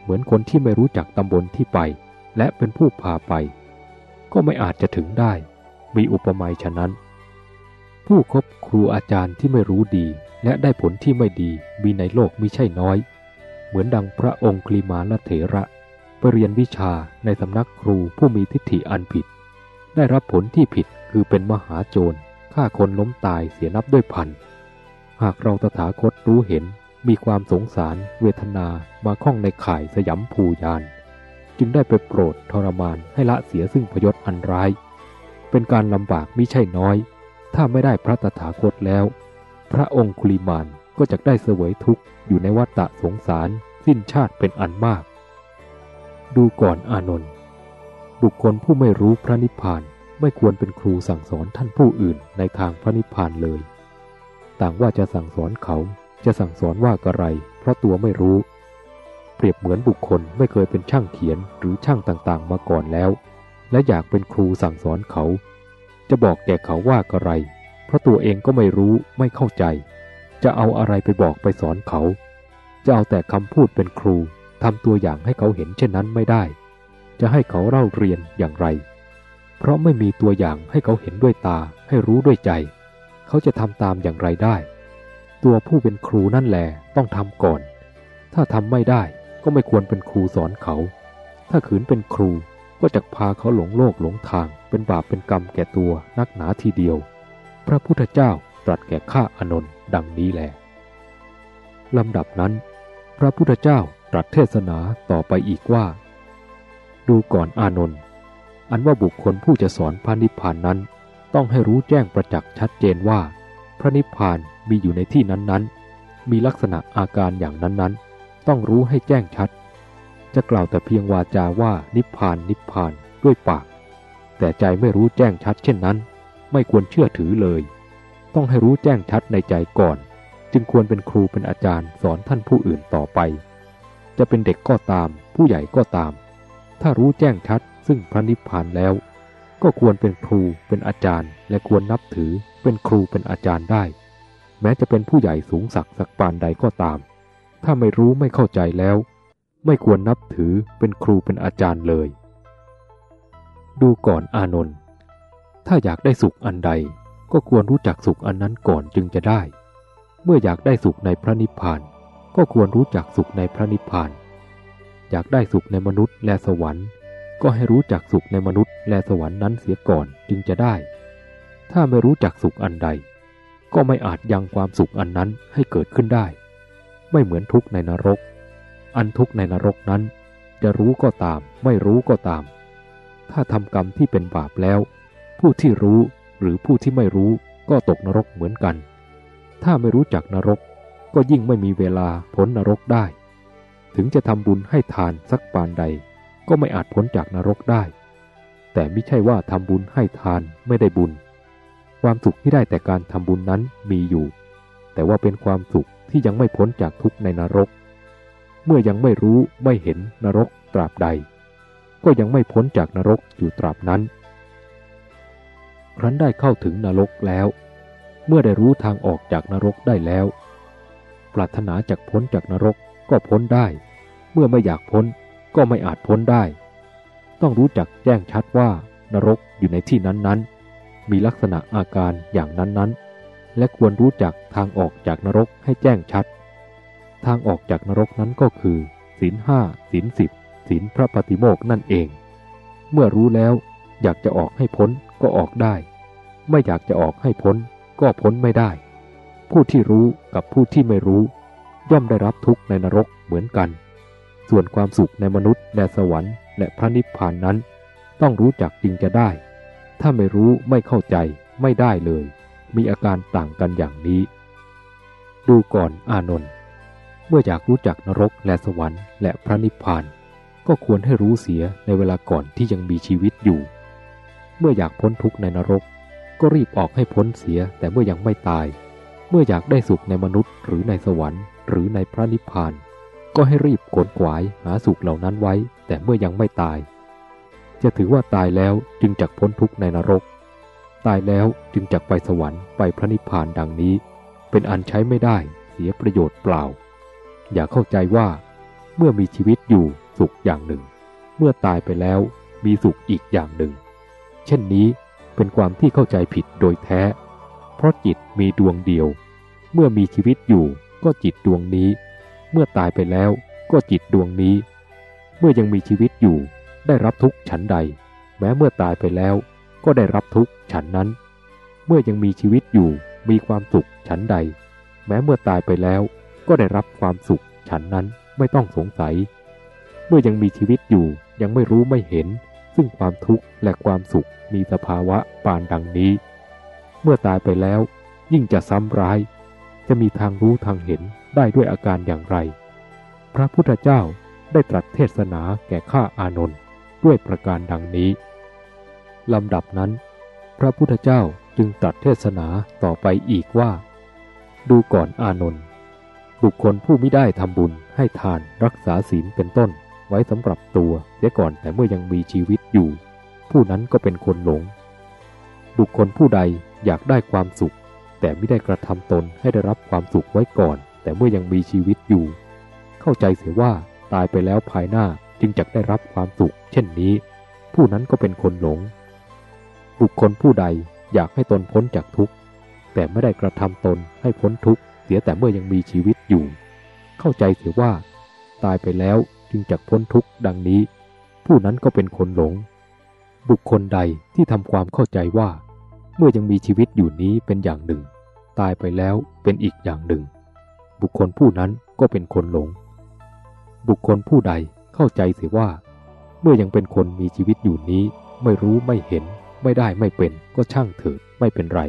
เหมือนคนที่ไม่รู้จักตำบลที่ไป และเป็นผู้พาไป ก็ไม่อาจจะถึงได้ มีอุปมาฉะนั้น ผู้คบครูอาจารย์ที่ไม่รู้ดี และได้ผลที่ไม่ดีมีในโลกมิใช่น้อย เหมือนดังพระองค์คลีมาลเถระไปเรียนวิชาในสำนักครูผู้มีทิฏฐิอันผิด ได้รับผลที่ผิดคือเป็นมหาโจรฆ่าคนล้มตายเสียนับด้วยพัน หากเราตถาคตรู้เห็นมีความสงสาร เวทนามาข้องในข่ายสยามภูยาน จึงได้ไปโปรดทรมานให้ละเสียซึ่งพยศอันร้าย เป็นการลำบากมิใช่น้อย ถ้าไม่ได้พระตถาคตแล้ว พระองคุลิมานก็จะได้เสวยทุกข์อยู่ในวัฏฏะสงสาร สิ้นชาติเป็นอันมาก ดูก่อนอานนท์บุคคลผู้ไม่รู้พระนิพพานไม่ควรเป็นครูสั่งสอนท่านผู้อื่นในทางพระนิพพานเลย ต่างว่าจะสั่งสอนเขาจะสั่งสอนว่ากระไรเพราะตัวไม่รู้ เปรียบเหมือนบุคคลไม่เคยเป็นช่างเขียนหรือช่างต่างๆ มาก่อนแล้ว และอยากเป็นครูสั่งสอนเขา จะบอกแก่เขาว่ากระไร เพราะตัวเองก็ไม่รู้ไม่เข้าใจ จะเอาอะไรไปบอกไปสอนเขา จะเอาแต่คำพูดเป็นครูทำตัวอย่างให้เขาเห็นเช่นนั้นไม่ได้ จะให้เขาเล่าเรียนอย่างไร เพราะไม่มีตัวอย่างให้เขาเห็นด้วยตาให้รู้ด้วยใจ เขาจะทำตามอย่างไรได้ ตัวผู้เป็นครูนั่นแหละต้องทำก่อน ถ้าทำไม่ได้ ก็ไม่ควรเป็นครูสอนเขา ถ้าขืนเป็นครูก็จะพาเขาหลงโลกหลงทาง เป็นบาปเป็นกรรมแก่ตัวนักหนาทีเดียว พระพุทธเจ้าตรัสแก่ข้าอานนท์ดังนี้แหละลำดับนั้น พระพุทธเจ้าตรัสเทศนาต่อไปอีกว่า ดูก่อนอานนท์อันว่าบุคคลผู้จะสอนพระนิพพานนั้น ต้องให้รู้แจ้งประจักษ์ชัดเจนว่า พระนิพพานมีอยู่ในที่นั้นๆ มีลักษณะอาการอย่างนั้นๆ ต้องรู้ให้แจ้งชัด จะกล่าวแต่เพียงวาจาว่านิพพานนิพพานด้วยปาก แต่ใจไม่รู้แจ้งชัดเช่นนั้น ไม่ควรเชื่อถือเลย ต้องให้รู้แจ้งชัดในใจก่อน จึงควรเป็นครูเป็นอาจารย์สอนท่านผู้อื่นต่อไป จะเป็นเด็กก็ตาม ผู้ใหญ่ก็ตาม ถ้ารู้แจ้งชัดซึ่งพระนิพพานแล้ว ก็ควรเป็นครูเป็นอาจารย์ และควรนับถือเป็นครูเป็นอาจารย์ได้ แม้จะเป็นผู้ใหญ่สูงสักสักปานใดก็ตาม ถ้าไม่รู้ไม่เข้าใจแล้ว ไม่ควรนับถือเป็นครูเป็นอาจารย์เลย ดูก่อนอานนท์ถ้าอยากได้สุขอันใดก็ควรรู้จักสุขอันนั้นก่อนจึงจะได้ เมื่ออยากได้สุขในพระนิพพาน ก็ควรรู้จักสุขในพระนิพพาน อยากได้สุขในมนุษย์และสวรรค์ ก็ให้รู้จักสุขในมนุษย์และสวรรค์นั้นเสียก่อนจึงจะได้ ถ้าไม่รู้จักสุขอันใด ก็ไม่อาจยังความสุขอันนั้นให้เกิดขึ้นได้ ไม่เหมือนทุกข์ในนรก อันทุกข์ในนรกนั้น จะรู้ก็ตาม ไม่รู้ก็ตาม ถ้าทำกรรมที่เป็นบาปแล้ว ผู้ที่รู้หรือผู้ที่ไม่รู้ก็ตกนรกเหมือนกัน ถ้าไม่รู้จักนรก ก็ยิ่งไม่มีเวลาพ้นนรกได้ ถึงจะทำบุญให้ทานสักปานใด ก็ไม่อาจพ้นจากนรกได้ แต่ไม่ใช่ว่าทำบุญให้ทานไม่ได้บุญ ความสุขที่ได้แต่การทำบุญนั้นมีอยู่ แต่ว่าเป็นความสุข ที่ยังไม่พ้นจากทุกข์ในนรก เมื่อยังไม่รู้ไม่เห็นนรกตราบใด ก็ยังไม่พ้นจากนรกอยู่ตราบนั้น ครั้นได้เข้าถึงนรกแล้ว เมื่อได้รู้ทางออกจากนรกได้แล้ว ปรารถนาจากพ้นจากนรกก็พ้นได้ เมื่อไม่อยากพ้นก็ไม่อาจพ้นได้ ต้องรู้จักแจ้งชัดว่านรกอยู่ในที่นั้นๆ มีลักษณะอาการอย่างนั้นๆ และควรรู้จักทางออกจากนรกให้แจ้งชัด ทางออกจากนรกนั้นก็คือศีลห้าศีลสิบศีลพระปฏิโมกนั่นเอง เมื่อรู้แล้วอยากจะออกให้พ้นก็ออกได้ ไม่อยากจะออกให้พ้นก็พ้นไม่ได้ ผู้ที่รู้กับผู้ที่ไม่รู้ ย่อมได้รับทุกข์ในนรกเหมือนกัน ส่วนความสุขในมนุษย์และสวรรค์และพระนิพพานนั้น ต้องรู้จักจึงจะได้ ถ้าไม่รู้ไม่เข้าใจไม่ได้เลย มีอาการต่างกันอย่างนี้ ดูก่อนอานนท์เมื่ออยากรู้จักนรกและสวรรค์และพระนิพพาน ก็ควรให้รู้เสียในเวลาก่อนที่ยังมีชีวิตอยู่ เมื่ออยากพ้นทุกข์ในนรก ก็รีบออกให้พ้นเสียแต่เมื่อยังไม่ตาย เมื่ออยากได้สุขในมนุษย์ หรือในสวรรค์หรือในพระนิพพาน ก็ให้รีบขนขวายหาสุขเหล่านั้นไว้ แต่เมื่อยังไม่ตาย จะถือว่าตายแล้วจึงจักพ้นทุกข์ในนรก ตายแล้วจึงจักไปสวรรค์ไปพระนิพพานดังนี้ เป็นอันใช้ไม่ได้เสียประโยชน์เปล่า อย่าเข้าใจว่า เมื่อมีชีวิตอยู่สุขอย่างหนึ่ง เมื่อตายไปแล้วมีสุขอีกอย่างหนึ่ง เช่นนี้เป็นความที่เข้าใจผิดโดยแท้ เพราะจิตมีดวงเดียว เมื่อมีชีวิตอยู่ก็จิตดวงนี้ เมื่อตายไปแล้วก็จิตดวงนี้ เมื่อยังมีชีวิตอยู่ได้รับทุกข์ฉันใด แม้เมื่อตายไปแล้ว ก็ได้รับทุกข์ฉันนั้น เมื่อยังมีชีวิตอยู่มีความสุขฉันใด แม้เมื่อตายไปแล้วก็ได้รับความสุขฉันนั้นไม่ต้องสงสัย เมื่อยังมีชีวิตอยู่ยังไม่รู้ไม่เห็น ซึ่งความทุกข์และความสุขมีสภาวะปานดังนี้ เมื่อตายไปแล้ว ยิ่งจะซ้ำร้าย จะมีทางรู้ทางเห็นได้ด้วยอาการอย่างไร พระพุทธเจ้าได้ตรัสเทศนาแก่ข้าอานนท์ด้วยประการดังนี้ ลำดับนั้น พระพุทธเจ้าจึงตรัสเทศนาต่อไปอีกว่า ดูก่อนอานนท์บุคคลผู้ไม่ได้ทำบุญให้ทานรักษาศีลเป็นต้นไว้สำหรับตัวเสียก่อนแต่เมื่อยังมีชีวิตอยู่ ผู้นั้นก็เป็นคนหลง บุคคลผู้ใดอยากได้ความสุข แต่ไม่ได้กระทำตนให้ได้รับความสุขไว้ก่อน แต่เมื่อยังมีชีวิตอยู่ เข้าใจเสียว่าตายไปแล้วภายหน้าจึงจะได้รับความสุข เช่นนี้ ผู้นั้นก็เป็นคนหลง บุคคลผู้ใดอยากให้ตนพ้นจากทุกข์ แต่ไม่ได้กระทำตนให้พ้นทุกข์เสียแต่เมื่อยังมีชีวิตอยู่ เข้าใจเสียว่า ตายไปแล้วจึงจะพ้นทุกข์ดังนี้ ผู้นั้นก็เป็นคนหลง บุคคลใดที่ทำความเข้าใจว่า เมื่อยังมีชีวิตอยู่นี้เป็นอย่างหนึ่ง ตายไปแล้วเป็นอีกอย่างหนึ่ง บุคคลผู้นั้นก็เป็นคนหลง บุคคลผู้ใดเข้าใจเสียว่า เมื่อยังเป็นคนมีชีวิตอยู่นี้ไม่รู้ไม่เห็น ไม่ได้ไม่เป็นก็ช่างเถิดไม่เป็นไร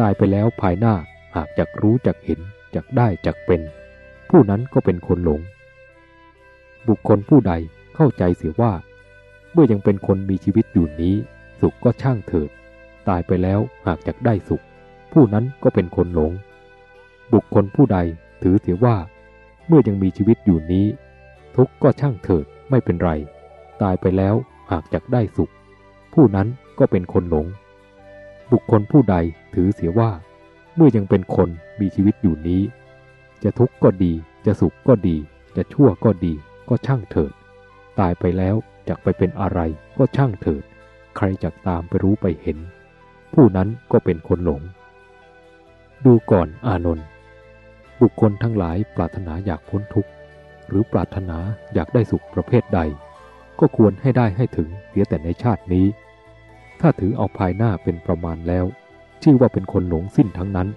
ตายไปแล้วภายหน้าหากจักรู้จักเห็นจักได้จักเป็น ผู้นั้นก็เป็นคนหลง บุคคลผู้ใดเข้าใจเสียว่า เมื่อยังเป็นคนมีชีวิตอยู่นี้ สุขก็ช่างเถิด ตายไปแล้วหากจักได้สุข ผู้นั้นก็เป็นคนหลง บุคคลผู้ใดถือเสียว่า เมื่อยังมีชีวิตอยู่นี้ ทุกข์ก็ช่างเถิดไม่เป็นไร ตายไปแล้วหากจักได้สุข ผู้นั้นก็เป็นคนหลง บุคคลผู้ใดถือเสียว่า เมื่อยังเป็นคนมีชีวิตอยู่นี้ จะทุกข์ก็ดี จะสุขก็ดี จะชั่วก็ดี ก็ช่างเถิด ตายไปแล้วจกไปเป็นอะไรก็ช่างเถิด ใครจักตามไปรู้ไปเห็น ผู้นั้นก็เป็นคนหลง ดูก่อนอานนท์บุคคลทั้งหลายปรารถนาอยากพ้นทุกข์ หรือปรารถนาอยากได้สุขประเภทใด ก็ควรให้ได้ให้ถึงเสียแต่ในชาตินี้ ถ้าถือเอาภายหน้าเป็นประมาณแล้ว ชื่อว่าเป็นคนหลงสิ้นทั้งนั้น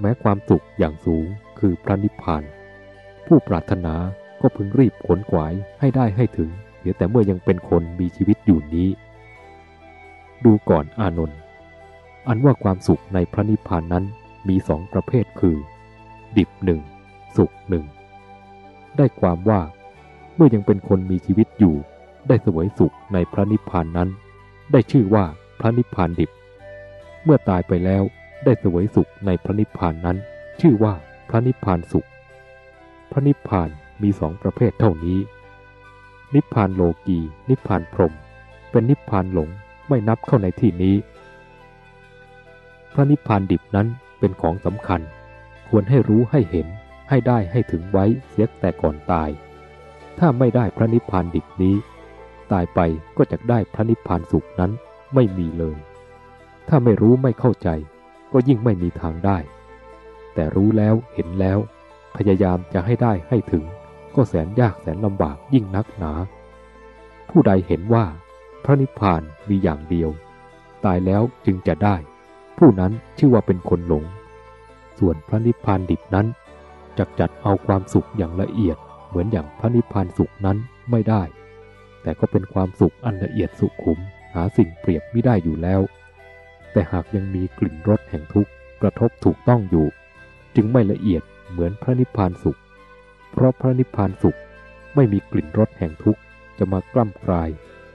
แม้ความสุขอย่างสูงคือพระนิพพาน ผู้ปรารถนาก็พึงรีบขนขวายให้ได้ให้ถึงเสียแต่เมื่อยังเป็นคนมีชีวิตอยู่นี้ ดูก่อนอานนท์อันว่าความสุขในพระนิพพานนั้นมีสองประเภทคือ ดิบหนึ่งสุขหนึ่งได้ความว่าเมื่อยังเป็นคนมีชีวิตอยู่ ได้เสวยสุขในพระนิพพานนั้น ได้ชื่อว่าพระนิพพานดิบ เมื่อตายไปแล้วได้เสวยสุขในพระนิพพานนั้น ชื่อว่าพระนิพพานสุข พระนิพพานมีสองประเภทเท่านี้ นิพพานโลกีนิพพานพรหมเป็นนิพพานหลงไม่นับเข้าในที่นี้ พระนิพพานดิบนั้นเป็นของสำคัญ ควรให้รู้ให้เห็นให้ได้ให้ถึงไว้เสียแต่ก่อนตาย ถ้าไม่ได้พระนิพพานดิบนี้ ตายไปก็จะได้พระนิพพานสุขนั้นไม่มีเลย ถ้าไม่รู้ไม่เข้าใจ ก็ยิ่งไม่มีทางได้ แต่รู้แล้วเห็นแล้ว พยายามจะให้ได้ให้ถึง ก็แสนยากแสนลำบากยิ่งนักหนา ผู้ใดเห็นว่า พระนิพพานมีอย่างเดียว ตายแล้วจึงจะได้ ผู้นั้นชื่อว่าเป็นคนหลง ส่วนพระนิพพานดิบนั้นจักจัดเอาความสุขอย่างละเอียดเหมือนอย่างพระนิพพานสุขนั้นไม่ได้ แต่ก็เป็นความสุขอันละเอียดสุขุม หาสิ่งเปรียบไม่ได้อยู่แล้ว แต่หากยังมีกลิ่นรสแห่งทุกข์กระทบถูกต้องอยู่ จึงไม่ละเอียดเหมือนพระนิพพานสุข เพราะพระนิพพานสุขไม่มีกลิ่นรสแห่งทุกข์จะมากล้ำกลาย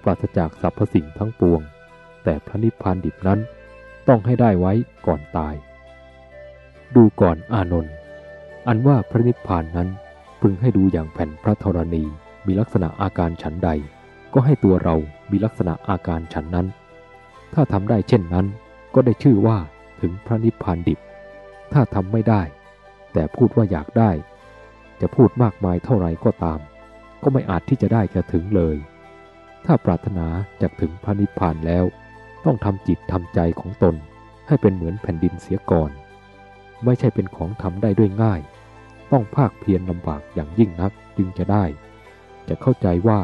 ปราศจากสรรพสิ่งทั้งปวง แต่พระนิพพานดิบนั้นต้องให้ได้ไว้ก่อนตาย ดูก่อนอานนท์อันว่าพระนิพพานนั้นพึงให้ดูอย่างแผ่นพระธรณีมีลักษณะอาการฉันใด ก็ให้ตัวเรามีลักษณะอาการฉันนั้น ถ้าทำได้เช่นนั้นก็ได้ชื่อว่าถึงพระนิพพานดิบ ถ้าทำไม่ได้ แต่พูดว่าอยากได้ จะพูดมากมายเท่าไรก็ตาม ก็ไม่อาจที่จะได้แค่ถึงเลย ถ้าปรารถนาจะถึงพระนิพพานแล้ว ต้องทำจิตทำใจของตนให้เป็นเหมือนแผ่นดินเสียก่อน ไม่ใช่เป็นของทำได้ด้วยง่าย ต้องภาคเพียรลำบากอย่างยิ่งนักจึงจะได้ จะเข้าใจว่า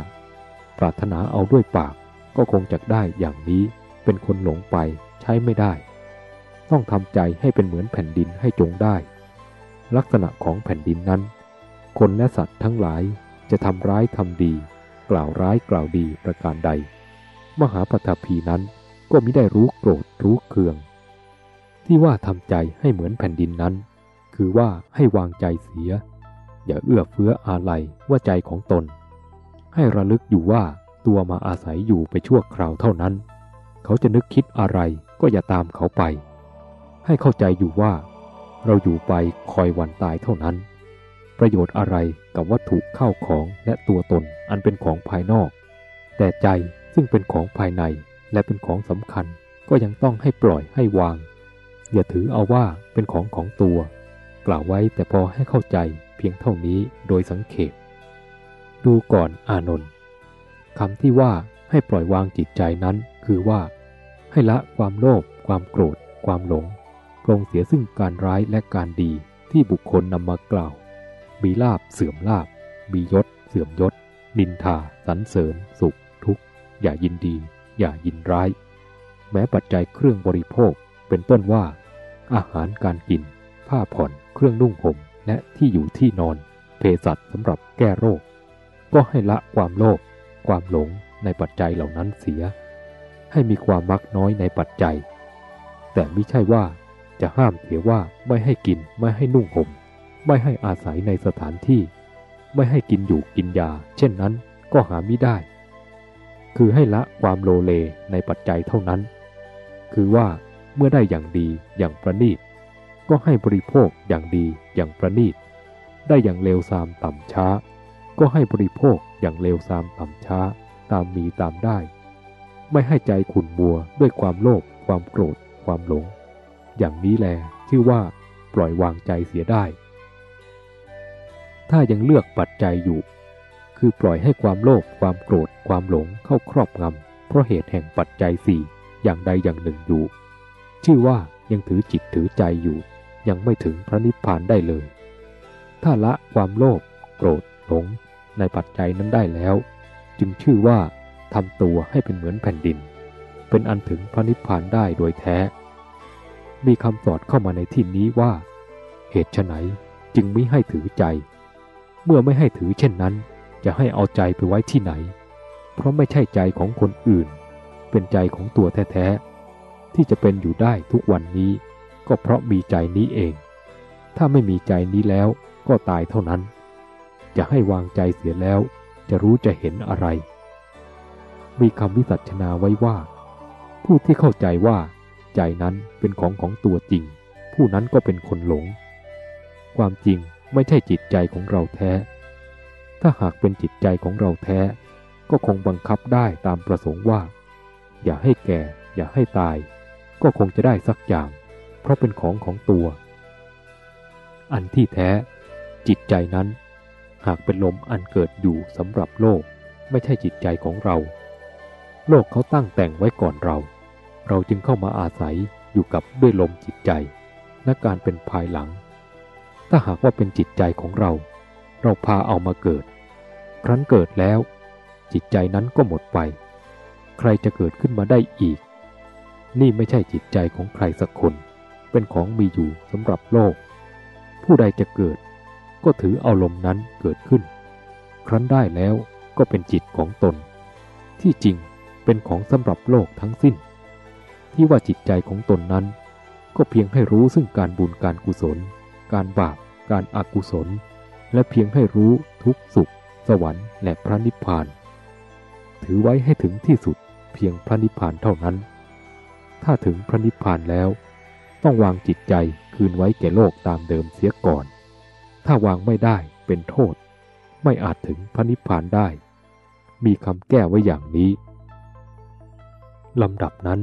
ปรารถนาเอาด้วยปากก็คงจะได้อย่างนี้เป็นคนหลงไปใช้ไม่ได้ ต้องทำใจให้เป็นเหมือนแผ่นดินให้จงได้ ลักษณะของแผ่นดินนั้น คนและสัตว์ทั้งหลายจะทำร้ายทำดี กล่าวร้ายกล่าวดีประการใด มหาปฐพีนั้นก็มิได้รู้โกรธรู้เคือง ที่ว่าทำใจให้เหมือนแผ่นดินนั้น คือว่าให้วางใจเสีย อย่าเอื้อเฟื้ออาลัยว่าใจของตน ให้ระลึกอยู่ว่าตัวมาอาศัยอยู่ไปชั่วคราวเท่านั้น เขาจะนึกคิดอะไรก็อย่าตามเขาไป ให้เข้าใจอยู่ว่า เราอยู่ไปคอยวันตายเท่านั้น ประโยชน์อะไรกับวัตถุเข้าของและตัวตนอันเป็นของภายนอก แต่ใจซึ่งเป็นของภายในและเป็นของสำคัญก็ยังต้องให้ปล่อยให้วาง อย่าถือเอาว่าเป็นของของตัว กล่าวไว้แต่พอให้เข้าใจเพียงเท่านี้โดยสังเขป ดูก่อนอานนท์คำที่ว่าให้ปล่อยวางจิตใจนั้น คือว่า ให้ละความโลภความโกรธ ความหลงปรงเสียซึ่งการร้ายและการดีที่บุคคลนำมากล่าว มีลาบเสื่อมลาบ มียศ เสื่อมยศ นินทาสรรเสริญ สุข ทุกข์ อย่ายินดี อย่ายินร้าย แม้ปัจจัยเครื่องบริโภคเป็นต้นว่า อาหารการกิน ผ้าผ่อนเครื่องนุ่งห่มและที่อยู่ที่นอนเภสัชสำหรับแก้โรค ก็ให้ละความโลภความหลงในปัจจัยเหล่านั้นเสีย ให้มีความมักน้อยในปัจจัย แต่ไม่ใช่ว่าจะห้ามเสียว่าไม่ให้กินไม่ให้นุ่งห่ม ไม่ให้อาศัยในสถานที่ ไม่ให้กินอยู่กินยา เช่นนั้นก็หาไม่ได้ คือให้ละความโลเลในปัจจัยเท่านั้น คือว่าเมื่อได้อย่างดีอย่างประณีต ก็ให้บริโภคอย่างดีอย่างประณีต ได้อย่างเลวทรามต่ำช้า ก็ให้บริโภคอย่างเลวทรามต่ำช้า ตามมีตามได้ ไม่ให้ใจขุ่นมัวด้วยความโลภความโกรธ ความหลง อย่างนี้แลชื่อว่าปล่อยวางใจเสียได้ ถ้ายังเลือกปัจจัยอยู่ คือปล่อยให้ความโลภความโกรธ ความหลงเข้าครอบงำเพราะเหตุแห่งปัจจัยสี่อย่างใดอย่างหนึ่งอยู่ ชื่อว่ายังถือจิตถือใจอยู่ ยังไม่ถึงพระนิพพานได้เลย ถ้าละความโลภโกรธหลง ในปัจจัยนั้นได้แล้ว จึงชื่อว่าทำตัวให้เป็นเหมือนแผ่นดิน เป็นอันถึงพระนิพพานได้โดยแท้ มีคำสอดเข้ามาในที่นี้ว่า เหตุไนจึงไม่ให้ถือใจ เมื่อไม่ให้ถือเช่นนั้น จะให้เอาใจไปไว้ที่ไหน เพราะไม่ใช่ใจของคนอื่น เป็นใจของตัวแท้ๆที่จะเป็นอยู่ได้ทุกวันนี้ ก็เพราะมีใจนี้เอง ถ้าไม่มีใจนี้แล้วก็ตายเท่านั้น จะให้วางใจเสียแล้ว จะรู้จะเห็นอะไร มีคำวิสัชนาไว้ว่า ผู้ที่เข้าใจว่า ใจนั้นเป็นของของตัวจริง ผู้นั้นก็เป็นคนหลง ความจริงไม่ใช่จิตใจของเราแท้ ถ้าหากเป็นจิตใจของเราแท้ ก็คงบังคับได้ตามประสงค์ว่า อย่าให้แก่ อย่าให้ตาย ก็คงจะได้สักอย่าง เพราะเป็นของของตัว อันที่แท้ จิตใจนั้น หากเป็นลมอันเกิดอยู่สำหรับโลกไม่ใช่จิตใจของเรา โลกเขาตั้งแต่งไว้ก่อนเรา เราจึงเข้ามาอาศัยอยู่กับด้วยลมจิตใจนักการเป็นภายหลัง ถ้าหากว่าเป็นจิตใจของเรา เราพาเอามาเกิด ครั้นเกิดแล้ว จิตใจนั้นก็หมดไป ใครจะเกิดขึ้นมาได้อีก นี่ไม่ใช่จิตใจของใครสักคน เป็นของมีอยู่สำหรับโลก ผู้ใดจะเกิด ก็ถือเอาลมนั้นเกิดขึ้น ครั้นได้แล้วก็เป็นจิตของตน ที่จริงเป็นของสำหรับโลกทั้งสิ้น ที่ว่าจิตใจของตนนั้น ก็เพียงให้รู้ซึ่งการบุญการกุศล การบาป การอากุศล และเพียงให้รู้ทุกสุข สวรรค์และพระนิพพาน ถือไว้ให้ถึงที่สุดเพียงพระนิพพานเท่านั้น ถ้าถึงพระนิพพานแล้ว ต้องวางจิตใจคืนไว้แก่โลกตามเดิมเสียก่อน ถ้าวางไม่ได้เป็นโทษ ไม่อาจถึงพระนิพพานได้ มีคำแก้ไว้อย่างนี้ลำดับนั้น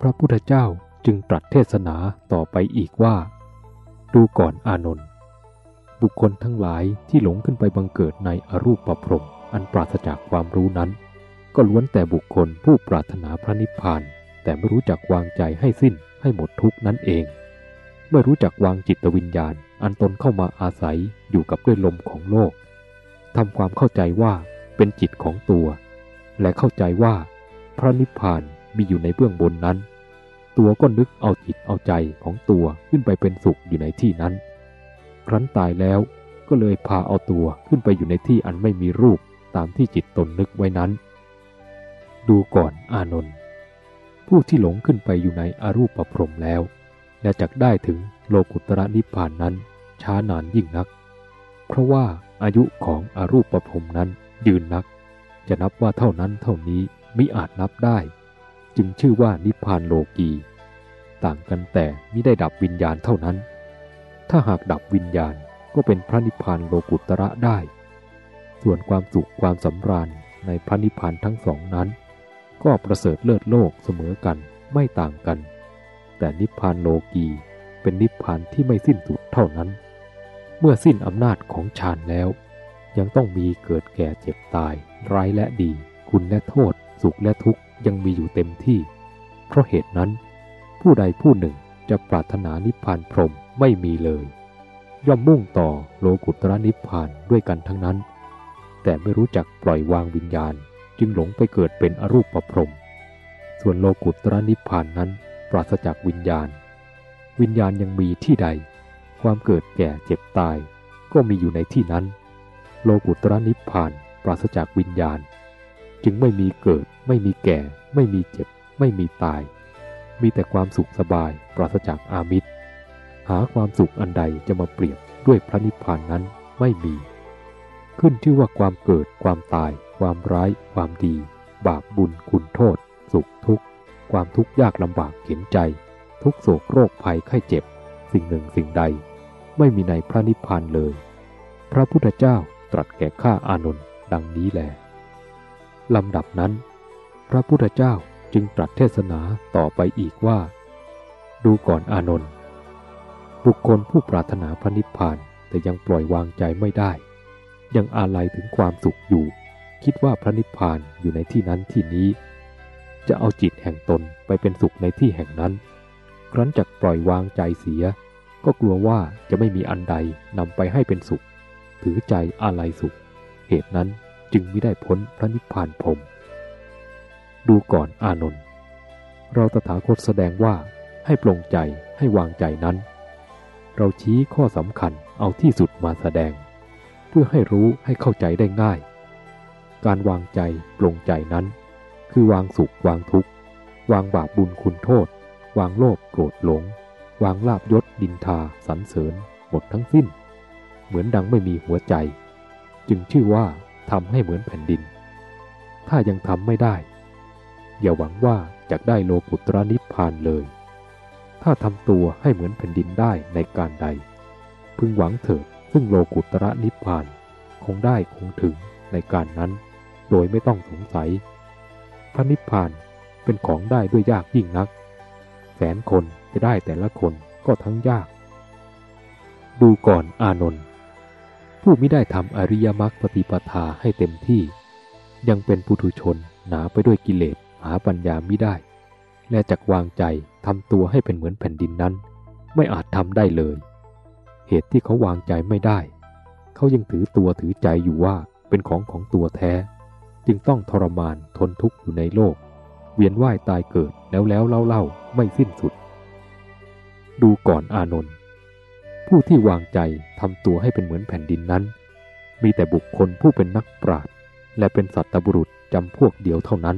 พระพุทธเจ้าจึงตรัสเทศนาต่อไปอีกว่า ดูก่อนอานนท์บุคคลทั้งหลายที่หลงขึ้นไปบังเกิดในอรูปประพรมอันปราศจากความรู้นั้น ก็ล้วนแต่บุคคลผู้ปรารถนาพระนิพพาน แต่ไม่รู้จักวางใจให้สิ้นให้หมดทุกนั่นเองเมื่อรู้จักวางจิตวิญญาณ อันตนเข้ามาอาศัยอยู่กับด้วยลมของโลกทำความเข้าใจว่าเป็นจิตของตัว และเข้าใจว่าพระนิพพานมีอยู่ในเบื้องบนนั้น ตัวก็นึกเอาจิตเอาใจของตัวขึ้นไปเป็นสุขอยู่ในที่นั้น ครั้นตายแล้วก็เลยพาเอาตัวขึ้นไปอยู่ในที่อันไม่มีรูปตามที่จิตตนนึกไว้นั้น ดูก่อนอานนท์ผู้ที่หลงขึ้นไปอยู่ในอรูปประพรมแล้ว และจักได้ถึงโลกุตระนิพพานนั้น ช้านานยิ่งนัก เพราะว่าอายุของอรูปประพรมนั้นยืนนัก จะนับว่าเท่านั้นเท่านี้มิอาจนับได้ จึงชื่อว่านิพพานโลกี ต่างกันแต่มิได้ดับวิญญาณเท่านั้น ถ้าหากดับวิญญาณก็เป็นพระนิพพานโลกุตระได้ ส่วนความสุขความสำราญในพระนิพพานทั้งสองนั้น ก็ประเสริฐเลิศโลกเสมอกันไม่ต่างกัน แต่นิพพานโลกีเป็นนิพพานที่ไม่สิ้นสุดเท่านั้น มื่อสิ้นอำนาจของฌานแล้ว ยังต้องมีเกิดแก่เจ็บตาย ร้ายและดี คุณและโทษ สุขและทุกข์ยังมีอยู่เต็มที่ เพราะเหตุนั้น ผู้ใดผู้หนึ่งจะปรารถนานิพพานพรหมไม่มีเลย ย่อมมุ่งต่อโลกุตระนิพพานด้วยกันทั้งนั้น แต่ไม่รู้จักปล่อยวางวิญญาณจึงหลงไปเกิดเป็นอรูปประพรม ส่วนโลกุตระนิพพานนั้น ปราศจากวิญญาณ วิญญาณยังมีที่ใด ความเกิดแก่เจ็บตาย ก็มีอยู่ในที่นั้น โลกุตระนิพพานปราศจากวิญญาณ จึงไม่มีเกิด ไม่มีแก่ ไม่มีเจ็บ ไม่มีตาย มีแต่ความสุขสบายปราศจากอามิตร หาความสุขอันใดจะมาเปรียบด้วยพระนิพพานนั้นไม่มี ขึ้นชื่ว่าความเกิดความตาย ความร้าย ความดี บาปบุญคุณโทษ สุขทุกข์ความทุกข์ยากลำบากเข็นใจ ทุกโศกโรคภัยไข้เจ็บ สิ่งหนึ่งสิ่งใด ไม่มีในพระนิพพานเลย พระพุทธเจ้าตรัสแก่ข้าอานนท์ดังนี้แหลลำดับนั้น พระพุทธเจ้าจึงตรัสเทศนาต่อไปอีกว่า ดูก่อนอานนท์บุคคลผู้ปรารถนาพระนิพพานแต่ยังปล่อยวางใจไม่ได้ ยังอาลัยถึงความสุขอยู่ คิดว่าพระนิพพานอยู่ในที่นั้นที่นี้ จะเอาจิตแห่งตนไปเป็นสุขในที่แห่งนั้น ครั้นจักปล่อยวางใจเสีย ก็กลัวว่าจะไม่มีอันใดนำไปให้เป็นสุข ถือใจอาลัยสุข เหตุนั้นจึงไม่ได้พ้นพระนิพพานพรมดูก่อนอานนท์เราตถาคตแสดงว่าให้ปลงใจให้วางใจนั้น เราชี้ข้อสำคัญเอาที่สุดมาแสดง เพื่อให้รู้ให้เข้าใจได้ง่าย การวางใจปลงใจนั้น คือวางสุขวางทุกข์ วางบาปบุญคุณโทษ วางโลภโกรธหลง วางลาบยศดินทาสรรเสริญหมดทั้งสิ้น เหมือนดังไม่มีหัวใจ จึงชื่อว่าทำให้เหมือนแผ่นดิน ถ้ายังทำไม่ได้ อย่าหวังว่าจะได้โลกุตระนิพพานเลย ถ้าทำตัวให้เหมือนแผ่นดินได้ในการใด พึงหวังเถิดซึ่งโลกุตระนิพพาน คงได้คงถึงในการนั้น โดยไม่ต้องสงสัย พระนิพพานเป็นของได้ด้วยยากยิ่งนัก แสนคน จะได้แต่ละคนก็ทั้งยาก ดูก่อนอานนท์ผู้ไม่ได้ทำอริยมรรคปฏิปทาให้เต็มที่ ยังเป็นปุถุชนหนาไปด้วยกิเลสหาปัญญาไม่ได้ และจักวางใจทำตัวให้เป็นเหมือนแผ่นดินนั้น ไม่อาจทำได้เลย เหตุที่เขาวางใจไม่ได้ เขายังถือตัวถือใจอยู่ว่าเป็นของของตัวแท้ จึงต้องทรมานทนทุกข์อยู่ในโลก เวียนว่ายตายเกิดแล้วแล้วเล่าเล่าไม่สิ้นสุด ดูก่อนอานนท์ผู้ที่วางใจทำตัวให้เป็นเหมือนแผ่นดินนั้น มีแต่บุคคลผู้เป็นนักปราชญ์และเป็นสัตบุรุษจำพวกเดียวเท่านั้น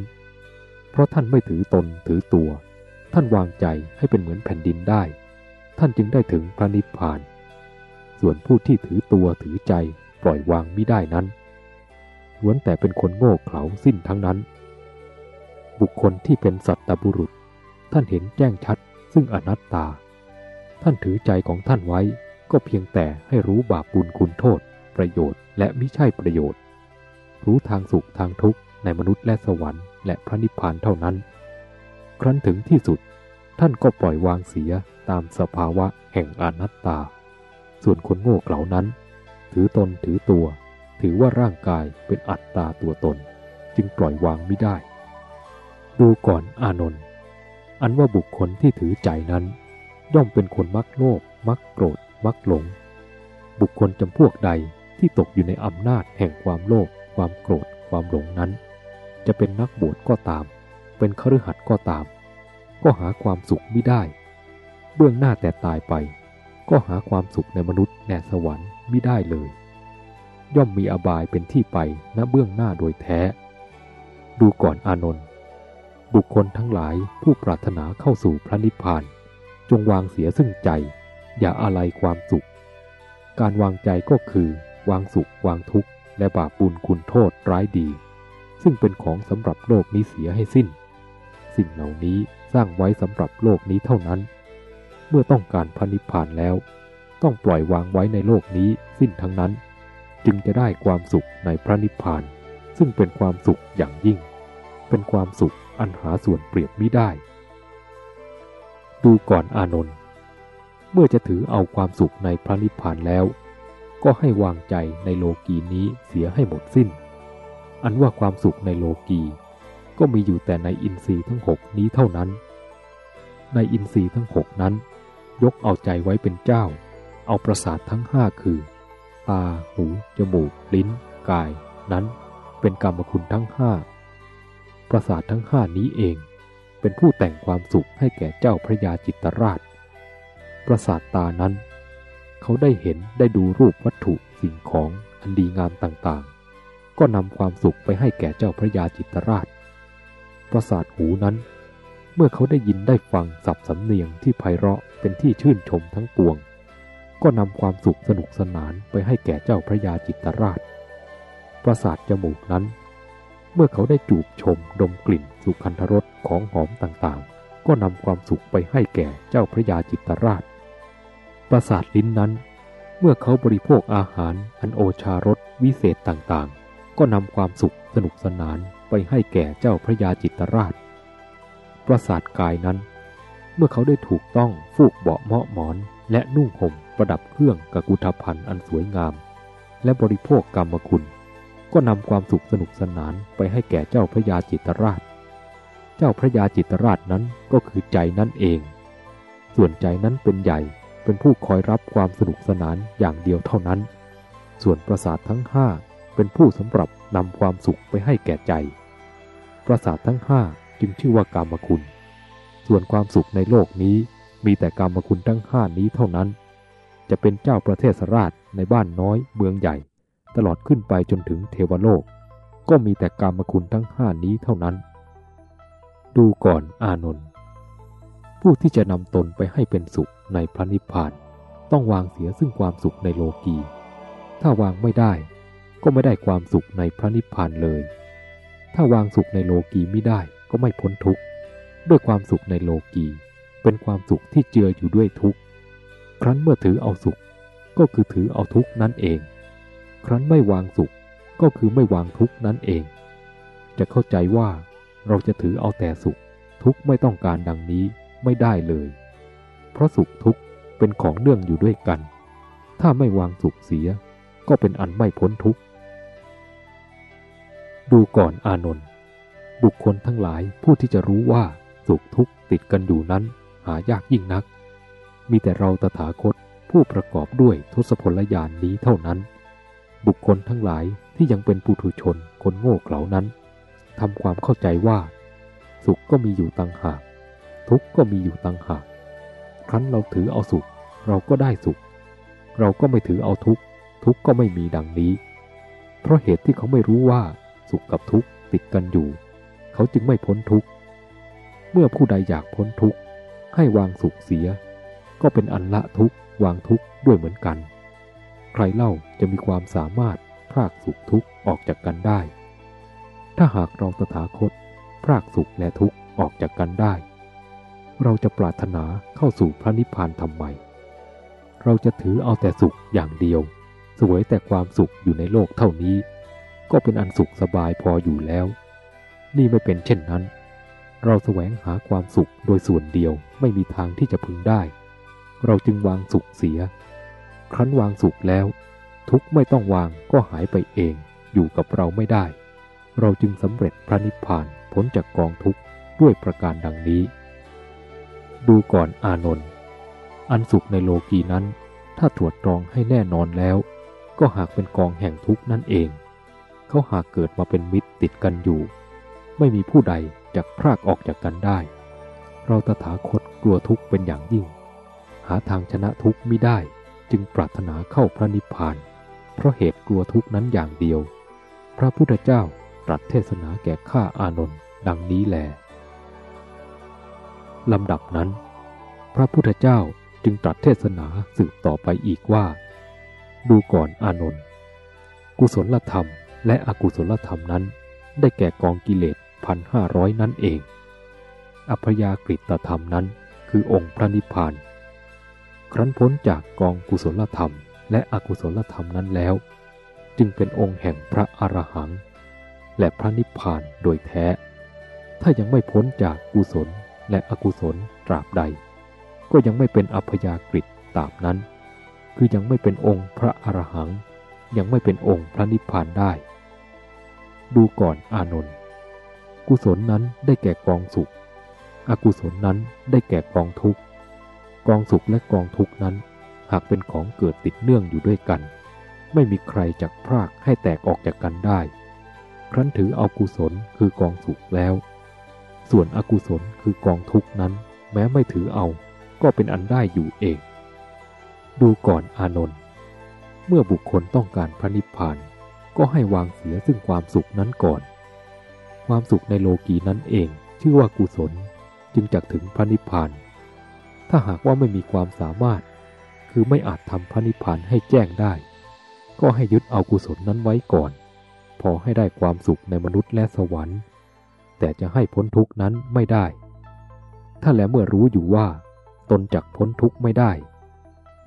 เพราะท่านไม่ถือตนถือตัว ท่านวางใจให้เป็นเหมือนแผ่นดินได้ ท่านจึงได้ถึงพระนิพพาน ส่วนผู้ที่ถือตัวถือใจปล่อยวางไม่ได้นั้นล้วนแต่เป็นคนโง่เขลาสิ้นทั้งนั้น บุคคลที่เป็นสัตตบุรุษ ท่านเห็นแจ้งชัดซึ่งอนัตตา ท่านถือใจของท่านไว้ ก็เพียงแต่ให้รู้บาปบุญคุณโทษ ประโยชน์ และมิใช่ประโยชน์ รู้ทางสุขทางทุกข์ในมนุษย์และสวรรค์และพระนิพพานเท่านั้น ครั้นถึงที่สุด ท่านก็ปล่อยวางเสียตามสภาวะแห่งอนัตตา ส่วนคนโง่เขลานั้น ถือตนถือตัว ถือว่าร่างกายเป็นอัตตาตัวตน จึงปล่อยวางไม่ได้ ดูก่อนอานนท์อันว่าบุคคลที่ถือใจนั้น ย่อมเป็นคนมักโลภมักโกรธ มักหลง บุคคลจำพวกใดที่ตกอยู่ในอำนาจแห่งความโลภความโกรธ ความหลงนั้น จะเป็นนักบวชก็ตาม เป็นคฤหัสถ์ก็ตาม ก็หาความสุขไม่ได้ เบื้องหน้าแต่ตายไป ก็หาความสุขในมนุษย์แนสวรรค์ไม่ได้เลย ย่อมมีอบายเป็นที่ไปณเบื้องหน้าโดยแท้ ดูก่อนอานนท์บุคคลทั้งหลายผู้ปรารถนาเข้าสู่พระนิพพาน จงวางเสียซึ่งใจ อย่าอะไรความสุข การวางใจก็คือ วางสุข วางทุกข์ และบาปบุญคุณโทษร้ายดี ซึ่งเป็นของสำหรับโลกนี้เสียให้สิ้น สิ่งเหล่านี้สร้างไว้สำหรับโลกนี้เท่านั้น เมื่อต้องการพระนิพพานแล้ว ต้องปล่อยวางไว้ในโลกนี้สิ้นทั้งนั้น จึงจะได้ความสุขในพระนิพพาน ซึ่งเป็นความสุขอย่างยิ่ง เป็นความสุขอันหาส่วนเปรียบมิได้ ดูก่อนอานนท์เมื่อจะถือเอาความสุขในพระนิพพานแล้ว ก็ให้วางใจในโลกีนี้เสียให้หมดสิ้น อันว่าความสุขในโลกีก็มีอยู่แต่ในอินทรีย์ทั้งหกนี้เท่านั้น ในอินทรีย์ทั้งหกนั้น ยกเอาใจไว้เป็นเจ้า เอาประสาททั้งห้าคือ ตา หู จมูก ลิ้น กาย นั้น เป็นกรรมคุณทั้งห้าประสาททั้งห้านี้เอง เป็นผู้แต่งความสุขให้แก่เจ้าพระยาจิตรราช ประสาทตานั้น เขาได้เห็นได้ดูรูปวัตถุสิ่งของอันดีงามต่างๆ ก็นำความสุขไปให้แก่เจ้าพระยาจิตรราช ประสาทหูนั้น เมื่อเขาได้ยินได้ฟังสับสำเนียงที่ไพเราะเป็นที่ชื่นชมทั้งปวง ก็นำความสุขสนุกสนานไปให้แก่เจ้าพระยาจิตรราช ประสาทจมูกนั้น เมื่อเขาได้จูบชมดมกลิ่นสุคันธรส ของหอมต่างๆ ก็นำความสุขไปให้แก่เจ้าพระยาจิตรราช ประสาทลิ้นนั้น เมื่อเขาบริโภคอาหารอันโอชารสวิเศษต่างๆ ก็นำความสุขสนุกสนานไปให้แก่เจ้าพระยาจิตรราช ประสาทกายนั้น เมื่อเขาได้ถูกต้องฟูกเบาะเมาะหมอนและนุ่งห่มประดับเครื่องกกุฏภัณฑ์อันสวยงาม และบริโภคกรรมคุณ ก็นำความสุขสนุกสนานไปให้แก่เจ้าพระยาจิตรราช เจ้าพระยาจิตรราชนั้นก็คือใจนั่นเอง ส่วนใจนั้นเป็นใหญ่เป็นผู้คอยรับความสนุกสนานอย่างเดียวเท่านั้น ส่วนประสาททั้งห้าเป็นผู้สำหรับนำความสุขไปให้แก่ใจ ประสาททั้งห้าจึงชื่อว่ากรรมคุณ ส่วนความสุขในโลกนี้มีแต่กรรมคุณทั้งห้านี้เท่านั้น จะเป็นเจ้าประเทศราชในบ้านน้อยเมืองใหญ่ ตลอดขึ้นไปจนถึงเทวโลก ก็มีแต่กรรมคุณทั้งห้านี้เท่านั้น ดูก่อนอานนท์ผู้ที่จะนำตนไปให้เป็นสุขในพระนิพพานต้องวางเสียซึ่งความสุขในโลกี ถ้าวางไม่ได้ ก็ไม่ได้ความสุขในพระนิพพานเลย ถ้าวางสุขในโลกีไม่ได้ก็ไม่พ้นทุกข์ ด้วยความสุขในโลกีเป็นความสุขที่เจืออยู่ด้วยทุกข์ ครั้นเมื่อถือเอาสุขก็คือถือเอาทุกข์นั่นเอง ครั้นไม่วางสุขก็คือไม่วางทุกข์นั่นเอง จะเข้าใจว่า เราจะถือเอาแต่สุข ทุกไม่ต้องการดังนี้ไม่ได้เลย เพราะสุขทุกเป็นของเนื่องอยู่ด้วยกัน ถ้าไม่วางสุขเสีย ก็เป็นอันไม่พ้นทุกดูก่อนอานนท์บุคคลทั้งหลายผู้ที่จะรู้ว่าสุขทุกข์ติดกันอยู่นั้น หายากยิ่งนัก มีแต่เราตถาคตผู้ประกอบด้วยทศพลญาณนนี้เท่านั้น บุคคลทั้งหลายที่ยังเป็นปุถุชนคนโง่เขลานั้น ทำความเข้าใจว่า สุขก็มีอยู่ต่างหาก ทุกข์ก็มีอยู่ต่างหาก ครั้นเราถือเอาสุข เราก็ได้สุข เราก็ไม่ถือเอาทุกข์ ทุกข์ก็ไม่มีดังนี้ เพราะเหตุที่เขาไม่รู้ว่า สุขกับทุกข์ติดกันอยู่ เขาจึงไม่พ้นทุกข์ เมื่อผู้ใดอยากพ้นทุกข์ ให้วางสุขเสีย ก็เป็นอันละทุกข์วางทุกข์ด้วยเหมือนกัน ใครเล่าจะมีความสามารถพรากสุขทุกข์ออกจากกันได้ ถ้าหากเราตถาคต พรากสุขและทุกข์ออกจากกันได้ เราจะปรารถนาเข้าสู่พระนิพพานทำไม เราจะถือเอาแต่สุขอย่างเดียว สวยแต่ความสุขอยู่ในโลกเท่านี้ ก็เป็นอันสุขสบายพออยู่แล้ว นี่ไม่เป็นเช่นนั้น เราแสวงหาความสุขโดยส่วนเดียวไม่มีทางที่จะพึงได้ เราจึงวางสุขเสีย ครั้นวางสุขแล้ว ทุกข์ไม่ต้องวางก็หายไปเองอยู่กับเราไม่ได้ เราจึงสำเร็จพระนิพพานพ้นจากกองทุกข์ด้วยประการดังนี้ ดูก่อนอานนท์อันสุขในโลกีนั้น ถ้าตรวจตรองให้แน่นอนแล้ว ก็หากเป็นกองแห่งทุกข์นั่นเอง เขาหากเกิดมาเป็นมิตรติดกันอยู่ ไม่มีผู้ใดจะพรากออกจากกันได้ เราตถาคตกลัวทุกข์เป็นอย่างยิ่ง หาทางชนะทุกข์ไม่ได้จึงปรารถนาเข้าพระนิพพาน เพราะเหตุกลัวทุกข์นั้นอย่างเดียว พระพุทธเจ้า ตรัสเทศนาแก่ข้าอานนท์ดังนี้แลลำดับนั้น พระพุทธเจ้าจึงตรัสเทศนาสืบต่อไปอีกว่า ดูก่อนอานนท์กุศลธรรมและอกุศลธรรมนั้น ได้แก่กองกิเลสพันห้าร้อยนั่นเอง อัพยากฤตธรรมนั้นคือองค์พระนิพพาน ครั้นพ้นจากกองกุศลธรรมและอกุศลธรรมนั้นแล้ว จึงเป็นองค์แห่งพระอรหัง และพระนิพพานโดยแท้ ถ้ายังไม่พ้นจากกุศลและอกุศลตราบใด ก็ยังไม่เป็นอัพยากฤตตราบนั้น คือยังไม่เป็นองค์พระอรหัง ยังไม่เป็นองค์พระนิพพานได้ ดูก่อนอานนท์กุศลนั้นได้แก่กองสุข อกุศลนั้นได้แก่กองทุกข์ กองสุขและกองทุกข์นั้น หากเป็นของเกิดติดเนื่องอยู่ด้วยกัน ไม่มีใครจักพรากให้แตกออกจากกันได้ ครั้นถือเอากุศลคือกองสุขแล้ว ส่วนอกุศลคือกองทุกนั้น แม้ไม่ถือเอาก็เป็นอันได้อยู่เอง ดูก่อนอานนท์เมื่อบุคคลต้องการพระนิพพานก็ให้วางเสียซึ่งความสุขนั้นก่อน ความสุขในโลกีนั้นเองชื่อว่ากุศลจึงจักถึงพระนิพพาน ถ้าหากว่าไม่มีความสามารถ คือไม่อาจทำพระนิพพานให้แจ้งได้ ก็ให้ยึดเอากุศลนั้นไว้ก่อน อให้ได้ความสุขในมนุษย์และสวรรค์ แต่จะให้พ้นทุกนั้นไม่ได้ ถ้าแล้วเมื่อรู้อยู่ว่า ตนจักพ้นทุกข์ไม่ได้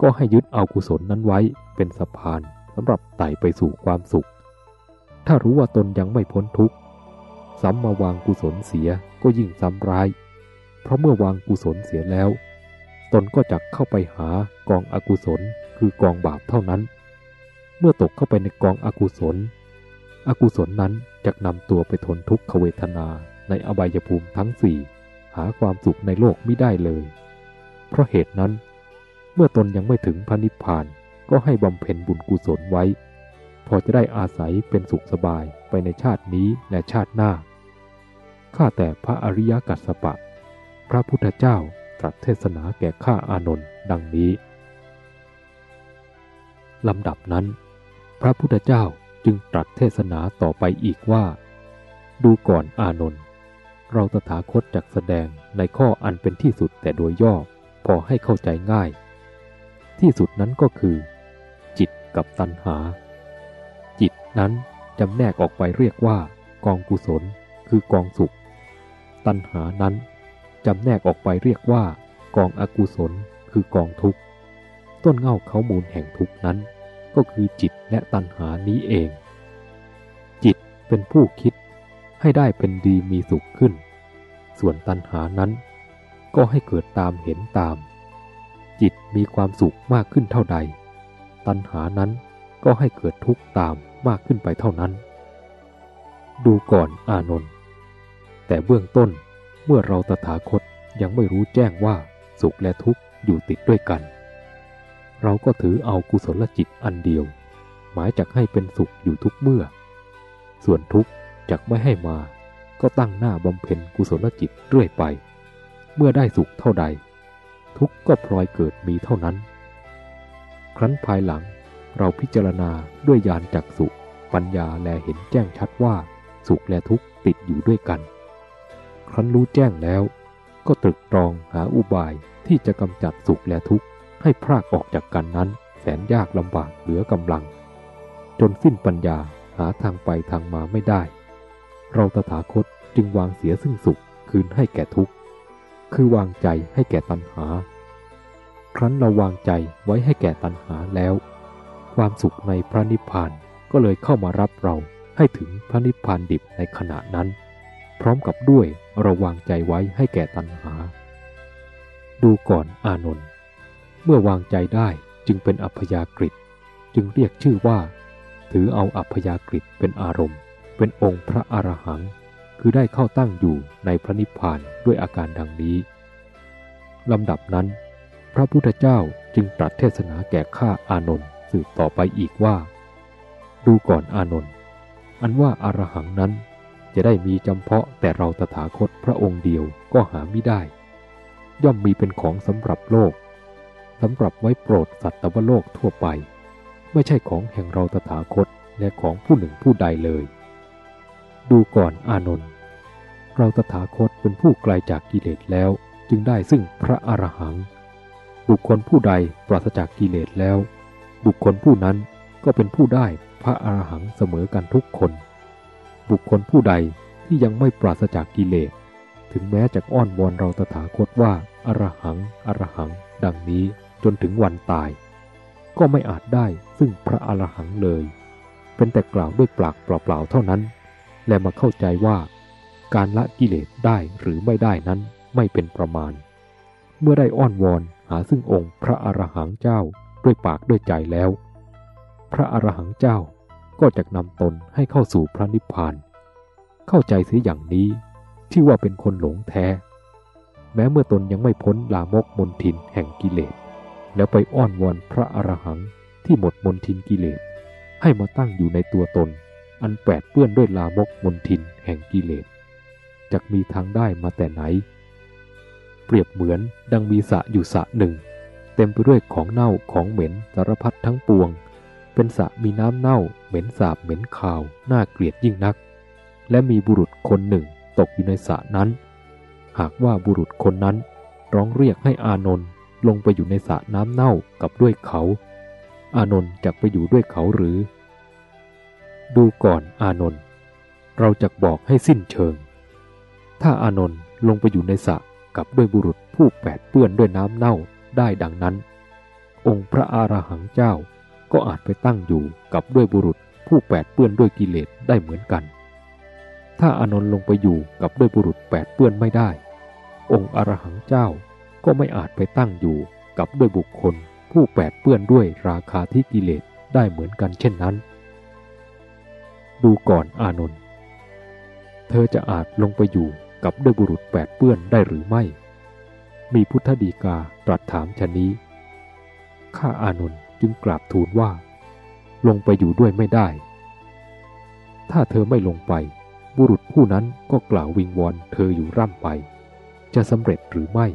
ก็ให้ยึดเอากุศลนั้นไว้เป็นสะพานสำหรับไต่ไปสู่ความสุข ถ้ารู้ว่าตนยังไม่พ้นทุกข์ซ้ำมาวางกุศลเสียก็ยิ่งซ้ำร้าย เพราะเมื่อวางกุศลเสียแล้ว ตนก็จักเข้าไปหากองอกุศลคือกองบาปเท่านั้น เมื่อตกเข้าไปในกองอกุศล อกุศลนั้นจะนำตัวไปทนทุกขเวทนาในอบายภูมิทั้งสี่หาความสุขในโลกไม่ได้เลย เพราะเหตุนั้น เมื่อตนยังไม่ถึงพระนิพพานก็ให้บำเพ็ญบุญกุศลไว้ พอจะได้อาศัยเป็นสุขสบายไปในชาตินี้และชาติหน้า ข้าแต่พระอริยกัสสปะ พระพุทธเจ้าตรัสเทศนาแก่ข้าอานนท์ดังนี้ลำดับนั้น พระพุทธเจ้า จึงตรัสเทศนาต่อไปอีกว่า ดูก่อนอานนท์เราตถาคตจักแสดงในข้ออันเป็นที่สุดแต่โดยย่อพอให้เข้าใจง่าย ที่สุดนั้นก็คือ จิตกับตัณหา จิตนั้นจำแนกออกไปเรียกว่า กองกุศล คือกองสุข ตัณหานั้นจำแนกออกไปเรียกว่า กองอกุศล คือกองทุกข์ ต้นเง่าเขามูลแห่งทุกข์นั้น ก็คือจิตและตัณหานี้เอง จิตเป็นผู้คิดให้ได้เป็นดีมีสุขขึ้น ส่วนตัณหานั้นก็ให้เกิดตามเห็นตาม จิตมีความสุขมากขึ้นเท่าใด ตัณหานั้นก็ให้เกิดทุกข์ตามมากขึ้นไปเท่านั้น ดูก่อนอานนท์แต่เบื้องต้นเมื่อเราตถาคตยังไม่รู้แจ้งว่าสุขและทุกข์อยู่ติดด้วยกัน เราก็ถือเอากุศลจิตอันเดียว หมายจากให้เป็นสุขอยู่ทุกเมื่อ ส่วนทุกข์จักไม่ให้มา ก็ตั้งหน้าบำเพ็ญกุศลจิตเรื่อยไป เมื่อได้สุขเท่าใด ทุกข์ก็พลอยเกิดมีเท่านั้น ครั้นภายหลังเราพิจารณาด้วยญาณจักสุปัญญาแลเห็นแจ้งชัดว่า สุขและทุกข์ติดอยู่ด้วยกัน ครั้นรู้แจ้งแล้ว ก็ตรึกตรองหาอุบายที่จะกำจัดสุขและทุกข์ ให้พรากออกจากกันนั้น แสนยากลำบากเหลือกำลัง จนสิ้นปัญญาหาทางไปทางมาไม่ได้ เราตถาคตจึงวางเสียซึ่งสุขคืนให้แก่ทุกข์ คือวางใจให้แก่ตัณหา ครั้นเราวางใจไว้ให้แก่ตัณหาแล้ว ความสุขในพระนิพพานก็เลยเข้ามารับเราให้ถึงพระนิพพานดิบในขณะนั้น พร้อมกับด้วยเราวางใจไว้ให้แก่ตัณหา ดูก่อนอานนท์ เมื่อวางใจได้จึงเป็นอัพยากฤิจึงเรียกชื่อว่า ถือเอาอัพยากฤิเป็นอารมณ์ เป็นองค์พระอรหัง คือได้เข้าตั้งอยู่ในพระนิพพานด้วยอาการดังนี้ลำดับนั้น พระพุทธเจ้าจึงตรัสเทศนาแก่ข้าอานนท์สืบต่อไปอีกว่า ดูก่อนอานนท์อันว่าอารหังนั้นจะได้มีจำเพาะแต่เราตถาคตพระองค์เดียวก็หาไม่ได้ ย่อมมีเป็นของสำหรับโลก สำหรับไว้โปรดสัตวโลกทั่วไป ไม่ใช่ของแห่งเราตถาคตและของผู้หนึ่งผู้ใดเลย ดูก่อนอานนท์เราตถาคตเป็นผู้ไกลจากกิเลสแล้วจึงได้ซึ่งพระอรหัง บุคคลผู้ใดปราศจากกิเลสแล้ว บุคคลผู้นั้นก็เป็นผู้ได้พระอรหังเสมอกันทุกคน บุคคลผู้ใดที่ยังไม่ปราศจากกิเลส ถึงแม้จะอ้อนวอนเราตถาคตว่าอรหัง อรหัง ดังนี้ จนถึงวันตาย ก็ไม่อาจได้ซึ่งพระอรหังเลย เป็นแต่กล่าวด้วยปากเปล่าๆเท่านั้น และมาเข้าใจว่า การละกิเลสได้หรือไม่ได้นั้นไม่เป็นประมาณ เมื่อได้อ้อนวอนหาซึ่งองค์พระอรหังเจ้าด้วยปากด้วยใจแล้ว พระอรหังเจ้าก็จะนำตนให้เข้าสู่พระนิพพาน เข้าใจเสียอย่างนี้ที่ว่าเป็นคนหลงแท้ แม้เมื่อตนยังไม่พ้นลามกมนทินแห่งกิเลส แล้วไปอ้อนวอนพระอรหังที่หมดมนทินกิเลส ให้มาตั้งอยู่ในตัวตน อันแปดเปื้อนด้วยลามกมนทินแห่งกิเลสจะมีทางได้มาแต่ไหน เปรียบเหมือนดังมีสะอยู่สะหนึ่ง เต็มไปด้วยของเน่าของเหม็นสารพัดทั้งปวง เป็นสะมีน้ำเน่า เหม็นสาบเหม็นขาวน่าเกลียดยิ่งนัก และมีบุรุษคนหนึ่งตกอยู่ในสะนั้น หากว่าบุรุษคนนั้นร้องเรียกให้อานนท์ ลงไปอยู่ในสระน้ำเน่ากับด้วยเขา อานนท์จะไปอยู่ด้วยเขาหรือ ดูก่อนอานนท์เราจะบอกให้สิ้นเชิง ถ้าอานนท์ลงไปอยู่ในสระกับด้วยบุรุษผู้แปดเปื้อนด้วยน้ำเน่าได้ดังนั้น องค์พระอารหังเจ้าก็อาจไปตั้งอยู่กับด้วยบุรุษผู้แปดเปื้อนด้วยกิเลสได้เหมือนกัน ถ้าอานนท์ลงไปอยู่กับด้วยบุรุษแปดเปื้อนไม่ได้ องค์อรหังเจ้า ก็ไม่อาจไปตั้งอยู่กับด้วยบุคคล ผู้แปดเปื้อนด้วยราคาที่กิเลสได้เหมือนกันเช่นนั้น ดูก่อนอานนท์เธอจะอาจลงไปอยู่กับด้วยบุรุษแปดเปื้อนได้หรือไม่ มีพุทธดีกาตรัสถามชนนี้ ข้าอานนท์จึงกราบทูลว่า ลงไปอยู่ด้วยไม่ได้ ถ้าเธอไม่ลงไป บุรุษผู้นั้นก็กล่าววิงวอนเธออยู่ร่ำไป จะสำเร็จหรือไม่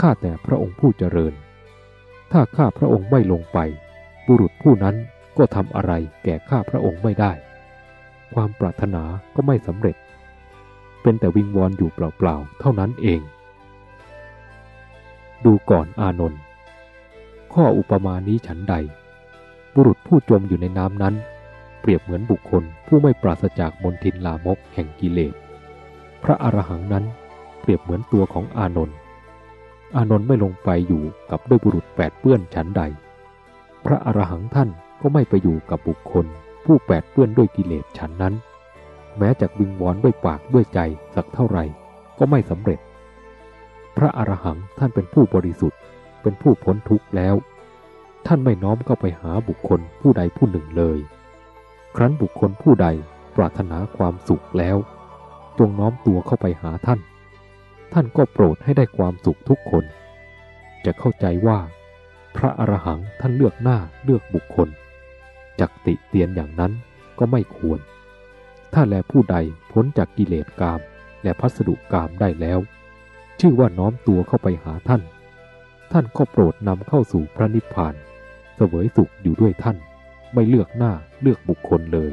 ข้าแต่พระองค์ผู้เจริญ ถ้าข้าพระองค์ไม่ลงไป บุรุษผู้นั้นก็ทำอะไรแก่ข้าพระองค์ไม่ได้ ความปรารถนาก็ไม่สำเร็จ เป็นแต่วิงวอนอยู่เปล่าๆเท่านั้นเอง ดูก่อนอานนท์ข้ออุปมานี้ฉันใด บุรุษผู้จมอยู่ในน้ำนั้น เปรียบเหมือนบุคคลผู้ไม่ปราศจากมนทินลามกแห่งกิเลส พระอรหังนั้นเปรียบเหมือนตัวของอานนท์ อานนท์ไม่ลงไปอยู่กับด้วยบุรุษแปดเปื้อนฉันใด พระอรหังท่านก็ไม่ไปอยู่กับบุคคล ผู้แปดเปื้อนด้วยกิเลสฉันนั้น แม้จากวิงวอนด้วยปากด้วยใจสักเท่าไหร่ก็ไม่สำเร็จ พระอรหังท่านเป็นผู้บริสุทธิ์ เป็นผู้พ้นทุกข์แล้ว ท่านไม่น้อมเข้าไปหาบุคคลผู้ใดผู้หนึ่งเลย ครั้นบุคคลผู้ใดปรารถนาความสุขแล้ว จงน้อมตัวเข้าไปหาท่าน ท่านก็โปรดให้ได้ความสุขทุกคน จะเข้าใจว่า พระอรหังท่านเลือกหน้าเลือกบุคคล จักติเตียนอย่างนั้นก็ไม่ควร ถ้าแลผู้ใดพ้นจากกิเลสกาม และพัสดุกามได้แล้ว ชื่อว่าน้อมตัวเข้าไปหาท่าน ท่านก็โปรดนำเข้าสู่พระนิพพานเสวยสุขอยู่ด้วยท่าน ไม่เลือกหน้าเลือกบุคคลเลย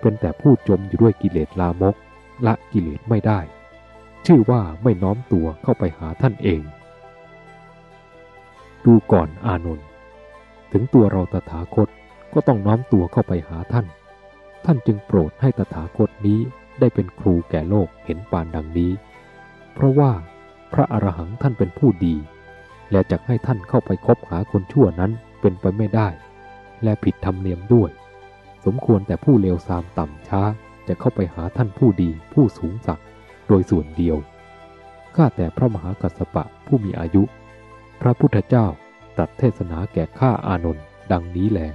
เป็นแต่ผู้จมอยู่ด้วยกิเลสลามก ละกิเลสไม่ได้ ชื่อว่าไม่น้อมตัวเข้าไปหาท่านเอง ดูก่อนอานนท์ถึงตัวเราตถาคตก็ต้องน้อมตัวเข้าไปหาท่าน ท่านจึงโปรดให้ตถาคตนี้ได้เป็นครูแก่โลกเห็นปานดังนี้ เพราะว่าพระอรหังท่านเป็นผู้ดี และจะให้ท่านเข้าไปคบหาคนชั่วนั้นเป็นไปไม่ได้ และผิดธรรมเนียมด้วย สมควรแต่ผู้เลวทรามต่ำช้าจะเข้าไปหาท่านผู้ดีผู้สูงสัก โดยส่วนเดียว ข้าแต่พระมหากัสสปะผู้มีอายุ พระพุทธเจ้าตรัสเทศนาแก่ข้าอานนท์ดังนี้แหละ